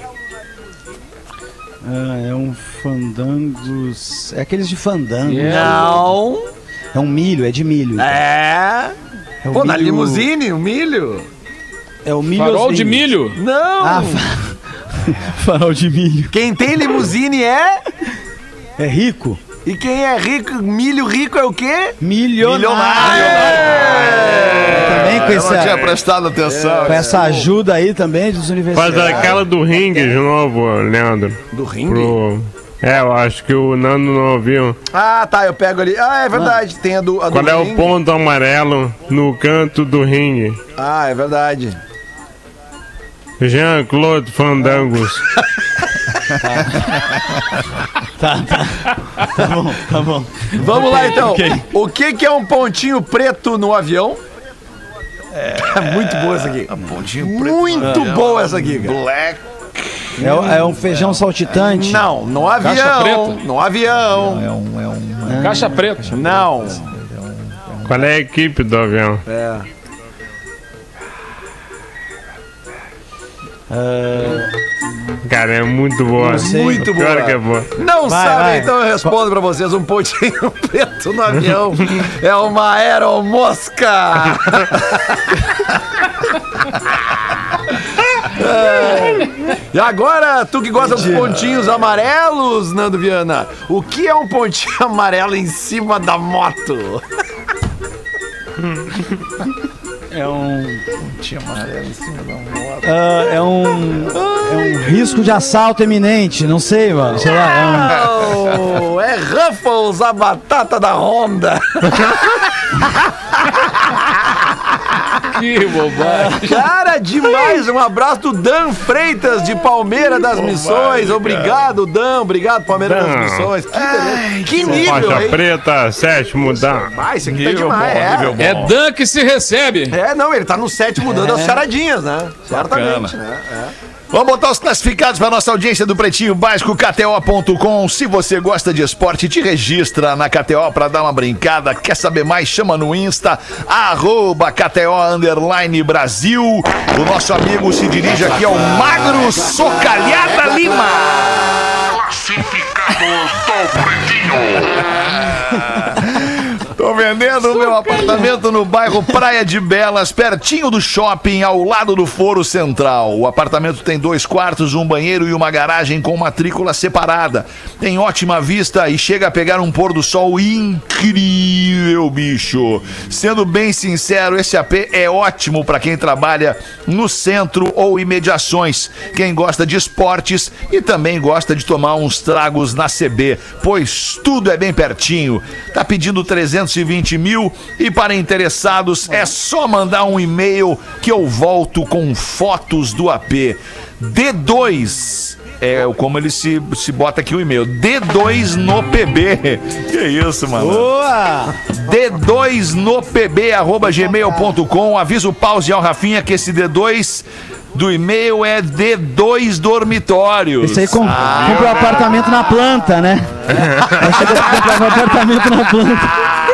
Ah, é um fandangos. É aqueles de fandango. Não. É um milho, é de milho. então. É. É Pô, na milho- limusine, o milho. É o milho. Farol de milho. Não. Ah, fa- (laughs) farol de milho. Quem tem limusine é. É rico? E quem é rico, milho rico é o quê? Milionário. Também com, Eu não tinha prestado atenção. com essa ajuda aí também dos Faz universitários. aquela do ringue de novo, Leandro. Do ringue? Pro... É, eu acho que o Nando não ouviu. Ah, tá, eu pego ali. Ah, é verdade, tem a do, a do Qual é o ringue. ponto amarelo no canto do ringue? Ah, é verdade. Jean-Claude Fandangos. (laughs) Tá, tá. Tá bom, tá bom. Vamos lá então. ok. O que que é um pontinho preto no avião? É muito boa essa aqui. Pontinho Muito boa essa aqui, cara. Black. É, é um feijão saltitante? Não, no Caixa avião. preta. No avião. É um, é um... Caixa preta. Não. Qual é a equipe do avião? É. Cara, é muito boa. Muito Pior boa. que é boa. Não Vai, sabe, vai. então eu respondo pra vocês. Um pontinho preto no avião (laughs) é uma aeromosca. (laughs) É. E agora, tu que gosta dos pontinhos amarelos, Nando Viana, o que é um pontinho (laughs) amarelo em cima da moto? É um. Ah, é um. É um risco de assalto eminente, não sei, mano. Sei lá. Oh, é Ruffles, a batata da Honda. (laughs) Que bobagem. (laughs) Cara, demais! Um abraço do Dan Freitas, de Palmeira das Missões. Obrigado, Dan. Obrigado, Palmeira das Dan. Missões. Que, beleza. que nível, Faixa hein? preta, sétimo dan. Ah, esse aqui tá Nível demais. bom, é. nível bom. É Dan que se recebe. É, não, ele tá no sétimo dando as charadinhas, né? Certamente, né? Vamos botar os classificados para nossa audiência do Pretinho Básico, KTO.com. Se você gosta de esporte, te registra na KTO para dar uma brincada. Quer saber mais? Chama no Insta, arroba KTO Underline Brasil. O nosso amigo se dirige aqui ao Magro Socalhada Lima. Tô (laughs) vendendo o meu apartamento no bairro Praia de Belas, pertinho do shopping, ao lado do Foro Central. O apartamento tem dois quartos, um banheiro e uma garagem com matrícula separada. Tem ótima vista e chega a pegar um pôr do sol incrível, bicho. Sendo bem sincero, esse AP é ótimo para quem trabalha no centro ou imediações, quem gosta de esportes e também gosta de tomar uns tragos na CB, pois tudo é bem pertinho. Tá pedindo 320 mil e para interessados é só mandar um e-mail que eu volto com fotos do AP. D2 é como ele se, se bota aqui o e-mail. D2 no PB. (laughs) Que isso, mano? Boa! D2 no PB, arroba gmail.com. Avisa o pause ao Rafinha que esse D2 do e-mail é D2 dormitórios. Esse aí com, Ah. comprou apartamento na planta, né? (laughs) Achei que comprava apartamento na planta.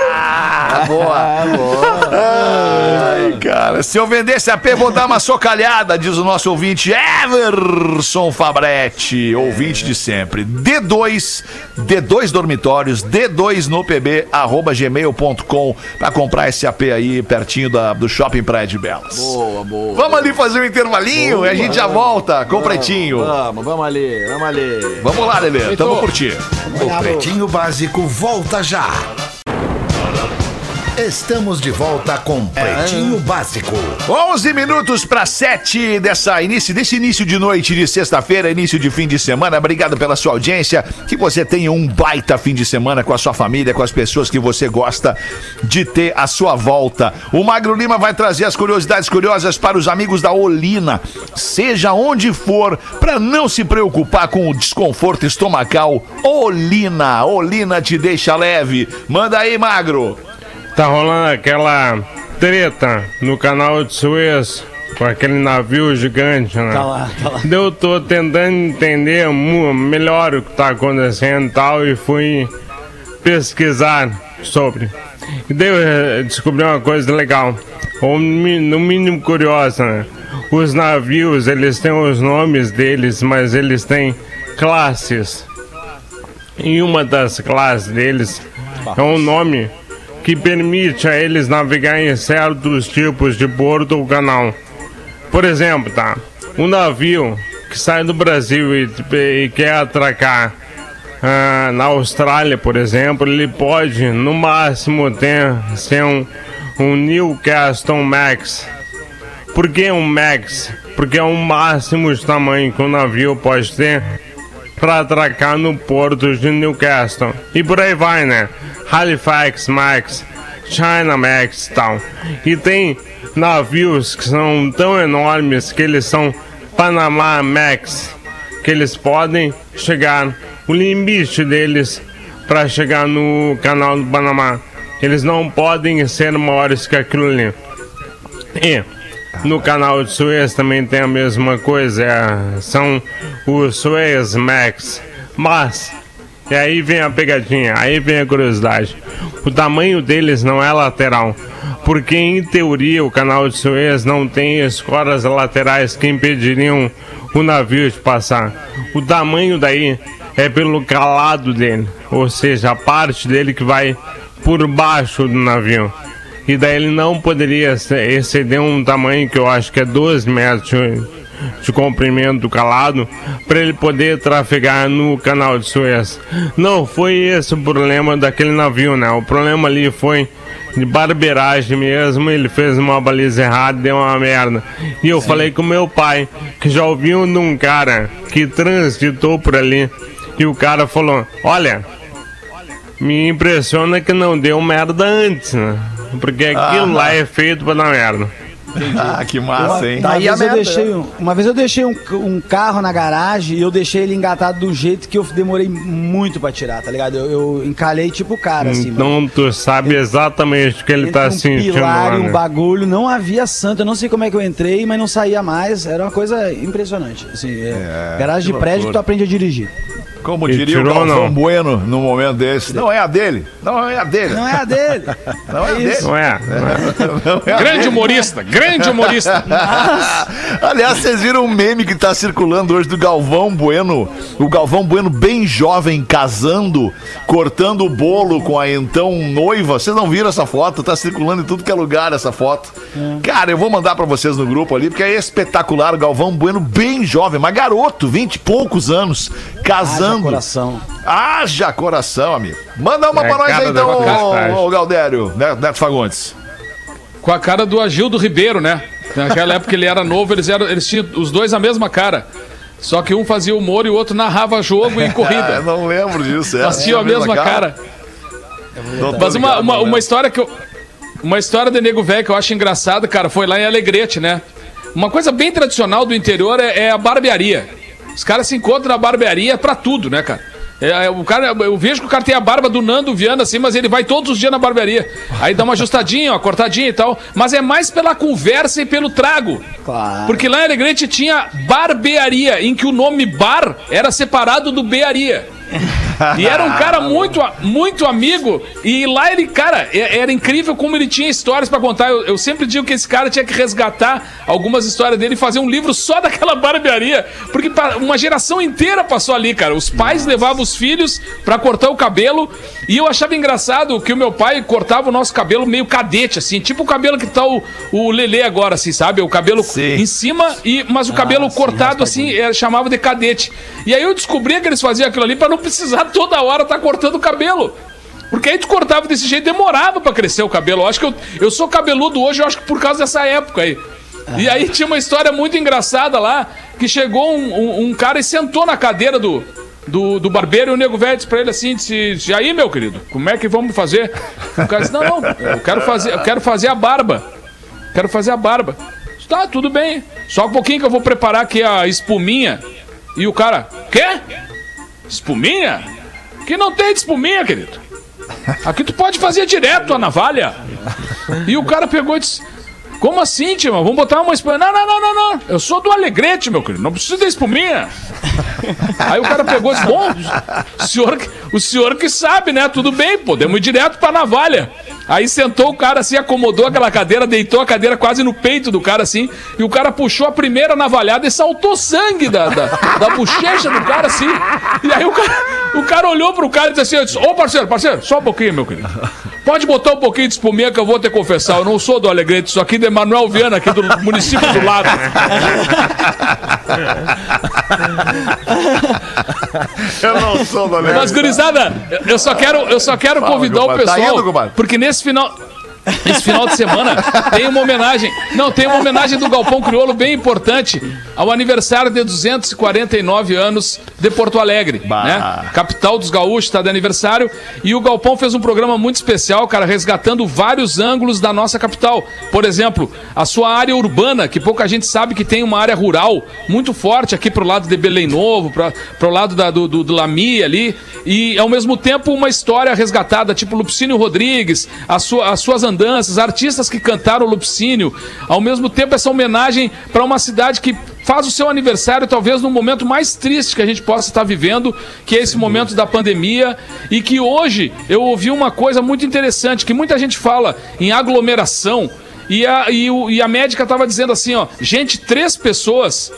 (laughs) Ai, cara, se eu vendesse AP, vou dar uma socalhada, diz o nosso ouvinte Everson Fabretti, ouvinte de sempre. D2, D2 dormitórios, D2 no PB, arroba gmail.com, pra comprar esse AP aí pertinho da- do Shopping Praia de Belas. Boa, boa. Vamos ali fazer um intervalinho e a gente já volta com o Pretinho. Vamos, vamos ali, vamos ali. Vamos lá, Lelê, tamo curtindo. O Pretinho Básico volta já. Estamos de volta com Pretinho Básico. 11 minutos para 7 dessa início, desse início de noite de sexta-feira, início de fim de semana. Obrigado pela sua audiência. Que você tenha um baita fim de semana com a sua família, com as pessoas que você gosta de ter à sua volta. O Magro Lima vai trazer as curiosidades curiosas para os amigos da Olina. Seja onde for, para não se preocupar com o desconforto estomacal. Olina, Olina te deixa leve. Manda aí, Magro. Tá rolando aquela treta no canal de Suez com aquele navio gigante, né? Tá lá, tá lá. Eu tô tentando entender melhor o que tá acontecendo e tal e fui pesquisar sobre. E daí eu eh, descobri uma coisa legal, ou no mínimo curiosa, né? Os navios, eles têm os nomes deles, mas eles têm classes. E uma das classes deles é um nome que permite a eles navegar em certos tipos de porto ou canal. Por exemplo, tá? Um navio que sai do Brasil e, e quer atracar ah, na Austrália, por exemplo, ele pode no máximo ter ser um, um Newcastle Max. Por que um Max? Porque é o máximo de tamanho que um navio pode ter para atracar no porto de Newcastle. E por aí vai, né? Halifax Max, China Max tal. E tem navios que são tão enormes que eles são Panama Max, que eles podem chegar, o limite deles para chegar no canal do Panamá. Eles não podem ser maiores que aquilo ali. E no canal de Suez também tem a mesma coisa, é, são os Suez Max. Mas, e aí vem a pegadinha, aí vem a curiosidade. O tamanho deles não é lateral, porque em teoria o canal de Suez não tem escoras laterais que impediriam o navio de passar. O tamanho daí é pelo calado dele, ou seja, a parte dele que vai por baixo do navio. E daí ele não poderia exceder um tamanho que eu acho que é 12 metros de, comprimento do calado para ele poder trafegar no canal de Suez. Não foi esse o problema daquele navio, né? O problema ali foi de barbeiragem mesmo. Ele fez uma baliza errada, deu uma merda. E eu falei com meu pai, que já ouviu de um cara que transitou por ali. E o cara falou: Olha, me impressiona que não deu merda antes, né? Porque aquilo lá é feito pra dar merda. Ah, que massa, hein? Uma Daí vez, eu deixei, né? um, uma vez eu deixei um, um carro na garagem e eu deixei ele engatado do jeito que eu demorei muito pra tirar, tá ligado? Eu, eu encalhei tipo o cara, assim. mano. Então tu sabe exatamente o que ele tá um sentindo pilar lá, e um né? bagulho, não havia santo. Eu não sei como é que eu entrei, mas não saía mais. Era uma coisa impressionante. Assim, é, garagem de prédio, tu aprende a dirigir. Como diria o tirou, Galvão não? Bueno num momento desse. Não é a dele. Não é a dele. Não é a dele. Não é a dele. Não é? Não é Grande humorista, grande humorista. (laughs) Aliás, vocês viram um meme que tá circulando hoje do Galvão Bueno. O Galvão Bueno, bem jovem, casando, cortando o bolo com a então noiva. Vocês não viram essa foto? Tá circulando em tudo que é lugar essa foto. Cara, eu vou mandar pra vocês no grupo ali, porque é espetacular. O Galvão Bueno, bem jovem, mas garoto, 20 e poucos anos, casando. Haja coração. Haja coração, amigo. Manda uma É pra nós cara aí, então, ô, ô Galdério, Neto Neto Fagundes. Com a cara do Agildo Ribeiro, né? Naquela época ele era novo, eles, eram, eles tinham os dois a mesma cara. Só que um fazia humor e o outro narrava jogo e (laughs) eu corrida. não lembro disso. é. Mas tinham a mesma cara. Não tô Mas uma, ligado, uma, uma história que eu. Uma história de nego velho que eu acho engraçada, cara, foi lá em Alegrete, né? Uma coisa bem tradicional do interior é, é a barbearia. Os caras se encontram na barbearia pra tudo, né, cara? É, é, o cara, eu vejo que o cara tem a barba do Nando Viana, assim, mas ele vai todos os dias na barbearia. Aí dá uma ajustadinha, uma cortadinha e tal. Mas é mais pela conversa e pelo trago. Claro. Porque lá em Alegrete tinha barbearia, em que o nome bar era separado do bearia. E era um cara muito, muito amigo. E lá ele, cara, era incrível como ele tinha histórias pra contar. Eu, eu sempre digo que esse cara tinha que resgatar algumas histórias dele e fazer um livro só (laughs) daquela barbearia. Porque uma geração inteira passou ali, cara. Os pais levavam os filhos pra cortar o cabelo. E eu achava engraçado que o meu pai cortava o nosso cabelo meio cadete, assim. Tipo o cabelo que tá o, o Lelê agora, assim, sabe? O cabelo Sim. em cima, e, mas o cabelo cortado assim, era, chamava de cadete. E aí eu descobri que eles faziam aquilo ali pra não precisar toda hora estar cortando o cabelo. Porque aí tu cortava desse jeito, demorava pra crescer o cabelo. Eu acho que eu, eu sou cabeludo hoje, eu acho que por causa dessa época aí. E aí tinha uma história muito engraçada lá, que chegou um, um- um cara e sentou na cadeira do, do, do barbeiro e o nego velho disse pra ele assim, disse, "E aí, meu querido, como é que vamos fazer? O cara disse, não, não, eu quero fazer, eu quero fazer a barba. Quero fazer a barba. Disse, Tá, tudo bem. Só um pouquinho que eu vou preparar aqui a espuminha. E o cara, quê? Espuminha? Que não tem de espuminha, querido. Aqui tu pode fazer direto a navalha. E o cara pegou e disse: Como assim, tio? Vamos botar uma espuminha. Não, não, não, não, não. Eu sou do Alegrete, meu querido. Não precisa de espuminha. Aí o cara pegou e disse: Bom, o senhor, o senhor que sabe, né? Tudo bem, podemos ir direto pra navalha. Aí sentou o cara assim, acomodou aquela cadeira, deitou a cadeira quase no peito do cara assim, e o cara puxou a primeira navalhada e saltou sangue da, da, da bochecha do cara assim. E aí o cara, o cara olhou pro cara e disse assim: Ô parceiro, parceiro, só um pouquinho, meu querido. Pode botar um pouquinho de espuminha que eu vou te confessar. Eu não sou do Alegrete, sou aqui de Manuel Viana, aqui do município do lado. Eu não sou do Mas, gurizada, eu só quero, eu só quero Fala, convidar o compadre. Tá pessoal. indo, compadre? porque nesse final. Esse final de semana tem uma homenagem. Não, tem uma homenagem do Galpão Crioulo bem importante ao aniversário de 249 anos de Porto Alegre. Bah. Né? Capital dos gaúchos está de aniversário. E o Galpão fez um programa muito especial, cara, resgatando vários ângulos da nossa capital. Por exemplo, a sua área urbana, que pouca gente sabe que tem uma área rural muito forte aqui pro lado de Belém Novo, para pro lado da, do, do, do Lami ali. E ao mesmo tempo uma história resgatada, tipo Lupicínio Rodrigues, a sua, as suas andanças, artistas que cantaram Lupicínio. Ao mesmo tempo, essa homenagem para uma cidade que faz o seu aniversário talvez no momento mais triste que a gente possa estar vivendo, que é esse momento da pandemia, e que hoje eu ouvi uma coisa muito interessante, que muita gente fala em aglomeração, e a, e o- e a médica estava dizendo assim, ó, gente, três pessoas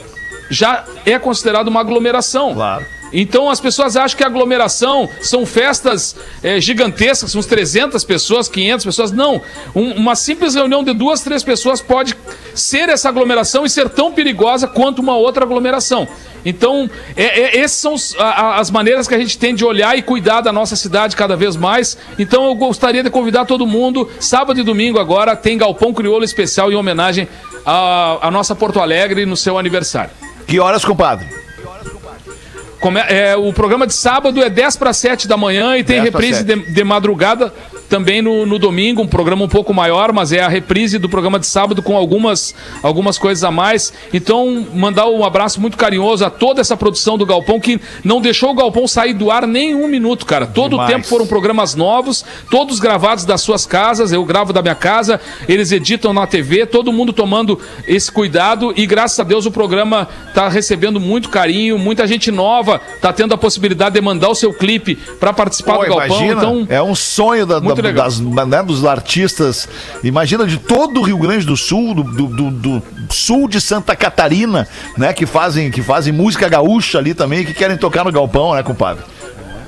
já é considerado uma aglomeração. Claro. Então as pessoas acham que aglomeração são festas eh, gigantescas, uns 300 pessoas, 500 pessoas. Não. Um- uma simples reunião de duas, três pessoas pode ser essa aglomeração e ser tão perigosa quanto uma outra aglomeração. Então, é, é- essas são a- as maneiras que a gente tem de olhar e cuidar da nossa cidade cada vez mais. Então, eu gostaria de convidar todo mundo. Sábado e domingo agora tem Galpão Crioulo Especial em homenagem à nossa Porto Alegre no seu aniversário. Que horas, compadre? Come- é, o programa de sábado é 10 para 7 da manhã e tem 10 pra reprise de, 7. de madrugada. Também no, no domingo, um programa um pouco maior, mas é a reprise do programa de sábado com algumas, algumas coisas a mais. Então, mandar um abraço muito carinhoso a toda essa produção do Galpão, que não deixou o Galpão sair do ar nem um minuto, cara. Todo Demais. o tempo foram programas novos, todos gravados das suas casas, eu gravo da minha casa, eles editam na TV, todo mundo tomando esse cuidado e graças a Deus o programa tá recebendo muito carinho, muita gente nova tá tendo a possibilidade de mandar o seu clipe para participar Pô, do Galpão, imagina, então é um sonho da- Muito da- legal. das, né, dos artistas. Imagina de todo o Rio Grande do Sul, do, do- do- sul de Santa Catarina, né? Que fazem, que fazem música gaúcha ali também, que querem tocar no galpão, né, compadre?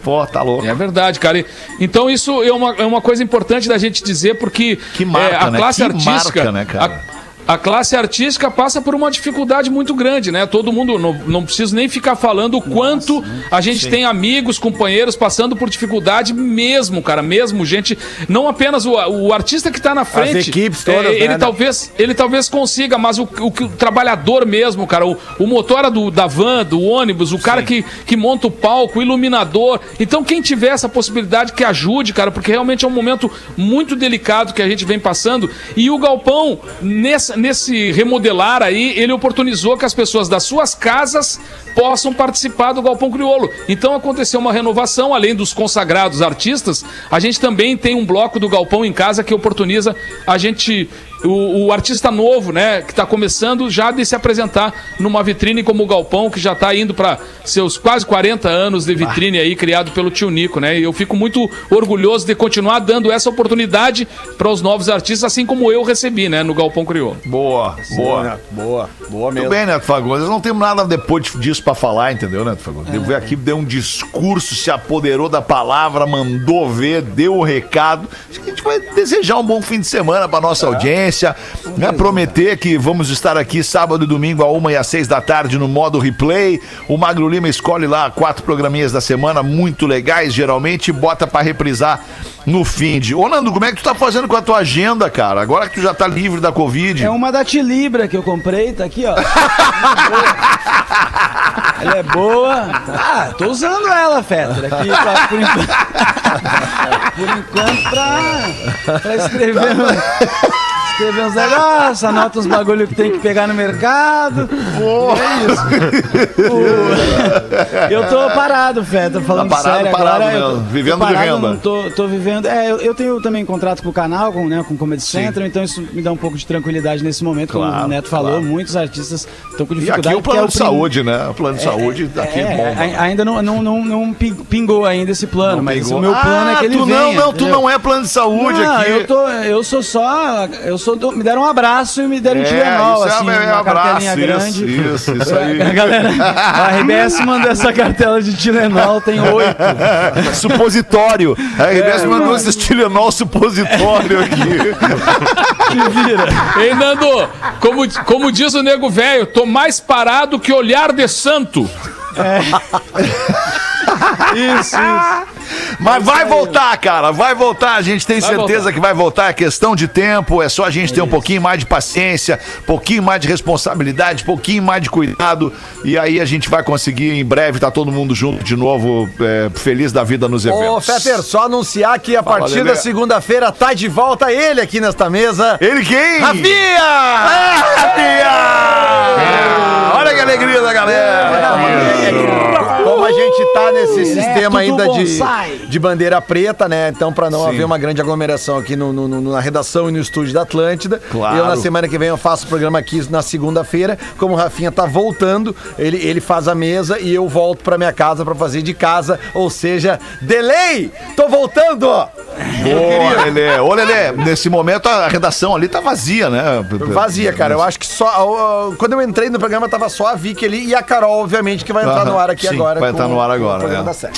Pô, tá louco. É verdade, cara. Então isso é uma, é uma coisa importante da gente dizer, porque Que marca, é, a né? classe Que artística. marca, né, cara? a- a classe artística passa por uma dificuldade muito grande, né? Todo mundo, não, não preciso nem ficar falando o quanto a gente tem amigos, companheiros passando por dificuldade mesmo, cara, mesmo gente, não apenas o, o artista que tá na frente, equipes é, todas, ele né? talvez, ele talvez consiga, mas o, o, o trabalhador mesmo, cara, o, o motora do, da van, do ônibus, o cara que, que monta o palco, o iluminador. Então, quem tiver essa possibilidade, que ajude, cara, porque realmente é um momento muito delicado que a gente vem passando. E o Galpão, nessa, nesse remodelar aí, ele oportunizou que as pessoas das suas casas possam participar do Galpão Criolo. Então aconteceu uma renovação, além dos consagrados artistas, a gente também tem um bloco do Galpão em casa que oportuniza a gente o, o artista novo, né, que está começando já de se apresentar numa vitrine como o Galpão, que já está indo para seus quase 40 anos de vitrine aí, criado pelo tio Nico, né? E eu fico muito orgulhoso de continuar dando essa oportunidade para os novos artistas, assim como eu recebi, né, no Galpão Crioulo. Boa, boa. Boa, boa, boa mesmo. bem, Neto Fagundes. Não temos nada depois disso pra falar, entendeu, Neto Fagundes? Ele veio aqui, deu um discurso, se apoderou da palavra, mandou ver, deu o recado. Acho que a gente vai desejar um bom fim de semana pra nossa audiência, né? Prometer que vamos estar aqui sábado e domingo, a uma e às seis da tarde, no modo replay. O Magro Lima escolhe lá quatro programinhas da semana, muito legais, geralmente, e bota pra reprisar no fim de. Ô, Nando, como é que tu tá fazendo com a tua agenda, cara? Agora que tu já tá livre da Covid. É uma da Tilibra que eu comprei, tá aqui, ó. ela é boa. Ah, tô usando ela, Fetter, aqui pra, por enquanto. por enquanto, pra, pra escrever, escrever uns negócios, anota uns bagulho que tem que pegar no mercado. É isso. O- eu tô parado, Fetter, falando Tá parado, sério parado agora. eu mesmo, tô- vivendo tô de parado, renda. não Tô, tô vivendo. É, eu, eu tenho também contrato com o canal, com, né, com o Comedy Central, então isso me dá um pouco de tranquilidade nesse momento, como Claro, o Neto falou, claro. muitos artistas estão com E dificuldade. aqui o porque plano é de prim- saúde, né? O plano de saúde aqui é, é, bom. ainda não, não, não, não pin- pingou ainda esse plano, mas Pegou. o meu plano é que ele tu venha. não, não, tu entendeu? não é plano de saúde Não, aqui. eu, tô, eu sou só. Eu sou do- me deram um abraço e me deram um É, Tilenol, isso é assim, um uma abraço, cartelinha grande. Isso, isso, isso aí. (laughs) A galera, a RBS mandou essa cartela de Tilenol, tem oito. (laughs) Supositório. A RBS mandou esse Tilenol supositório aqui. (laughs) Que vira. Ei, Nando, como, como diz o nego velho, tô mais parado que olhar de santo. Isso, isso. Mas vai voltar, cara, vai voltar. A gente tem Vai certeza voltar. que vai voltar. É questão de tempo. É só a gente ter um pouquinho mais de paciência, um pouquinho mais de responsabilidade, um pouquinho mais de cuidado. E aí a gente vai conseguir em breve tá todo mundo junto de novo, é, feliz da vida nos Ô, eventos. Fetter, só anunciar que a Fala, partir Lelê. da segunda-feira tá de volta ele aqui nesta mesa. Ele quem? Rafinha! Ah, Rafinha! Olha que alegria da galera! Como a gente tá nesse sistema ainda de. De bandeira preta, né? Então, pra não Sim. haver uma grande aglomeração aqui no, no- no- na redação e no estúdio da Atlântida. Claro. Eu, na semana que vem, eu faço o programa aqui na segunda-feira. Como o Rafinha tá voltando, ele, ele faz a mesa e eu volto pra minha casa pra fazer de casa. Ou seja, delay! Tô voltando! Boa, Lelê. Ô, Lelê, nesse momento a redação ali tá vazia, né? Vazia, cara. Eu acho que só. Quando eu entrei no programa, tava só a Vicky ali e a Carol, obviamente, que vai entrar no ar aqui Sim, agora. Vai entrar no ar agora.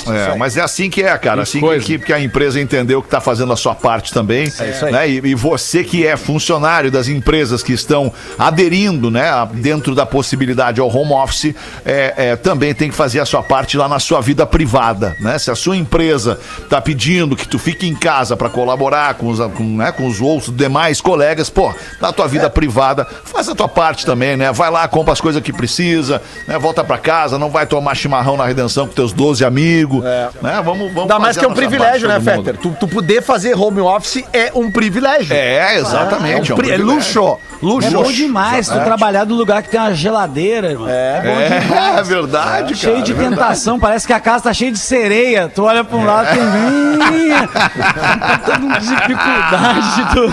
é. É, mas é assim que é, cara. Assim que, coisa. que, que a empresa entendeu que tá fazendo a sua parte também. É isso aí. Né? E, e você que é funcionário das empresas que estão aderindo, né, a- dentro da possibilidade ao home office, é, é, também tem que fazer a sua parte lá na sua vida privada, né? Se a sua empresa tá pedindo que tu fique em casa pra colaborar com os, com, né, com os outros demais colegas, pô, na tua vida privada, faz a tua parte também, né? Vai lá, compra as coisas que precisa, né? Volta pra casa, não vai tomar chimarrão na redenção com teus 12 amigos, né? Vamos, vamos Ainda mais fazer que é a um privilégio, né, todo. Fetter? Tu, tu poder fazer home office é um privilégio. É, exatamente. É, um pri- é luxo. Luxo. É bom demais tu trabalhar no lugar que tem uma geladeira, irmão. É, bom É, é verdade, cara. Cheio de é tentação, parece que a casa tá cheia de sereia. Tu olha pra um lado tem. Toda uma (laughs) dificuldade. do-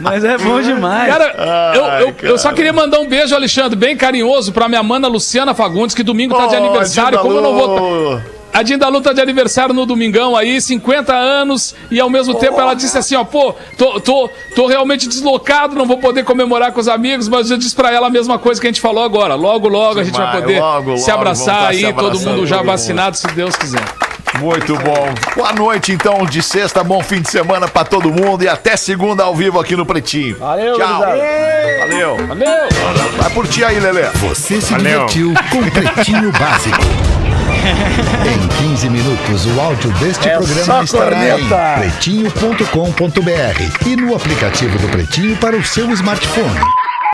Mas é bom demais. Cara, eu, eu, cara. eu só queria mandar um beijo, Alexandre, bem carinhoso pra minha mana Luciana Fagundes, que domingo tá de Ô, aniversário. Como eu não vou. A Dindalu tá de aniversário no domingão aí, 50 anos, e ao mesmo tempo ela disse assim, ó, pô, tô, tô, tô realmente deslocado, não vou poder comemorar com os amigos, mas eu disse pra ela a mesma coisa que a gente falou agora. Logo, logo a gente vai poder logo, se abraçar tá aí, se todo mundo já todo mundo. vacinado, se Deus quiser. Muito bom. Boa noite, então, de sexta. Bom fim de semana pra todo mundo e até segunda ao vivo aqui no Pretinho. Valeu, Tchau. Valeu. Valeu! Vai por ti aí, Lelê. Você se Valeu. divertiu com Pretinho Básico. (laughs) Em 15 minutos, o áudio deste É programa estará corneta. em pretinho.com.br e no aplicativo do Pretinho para o seu smartphone.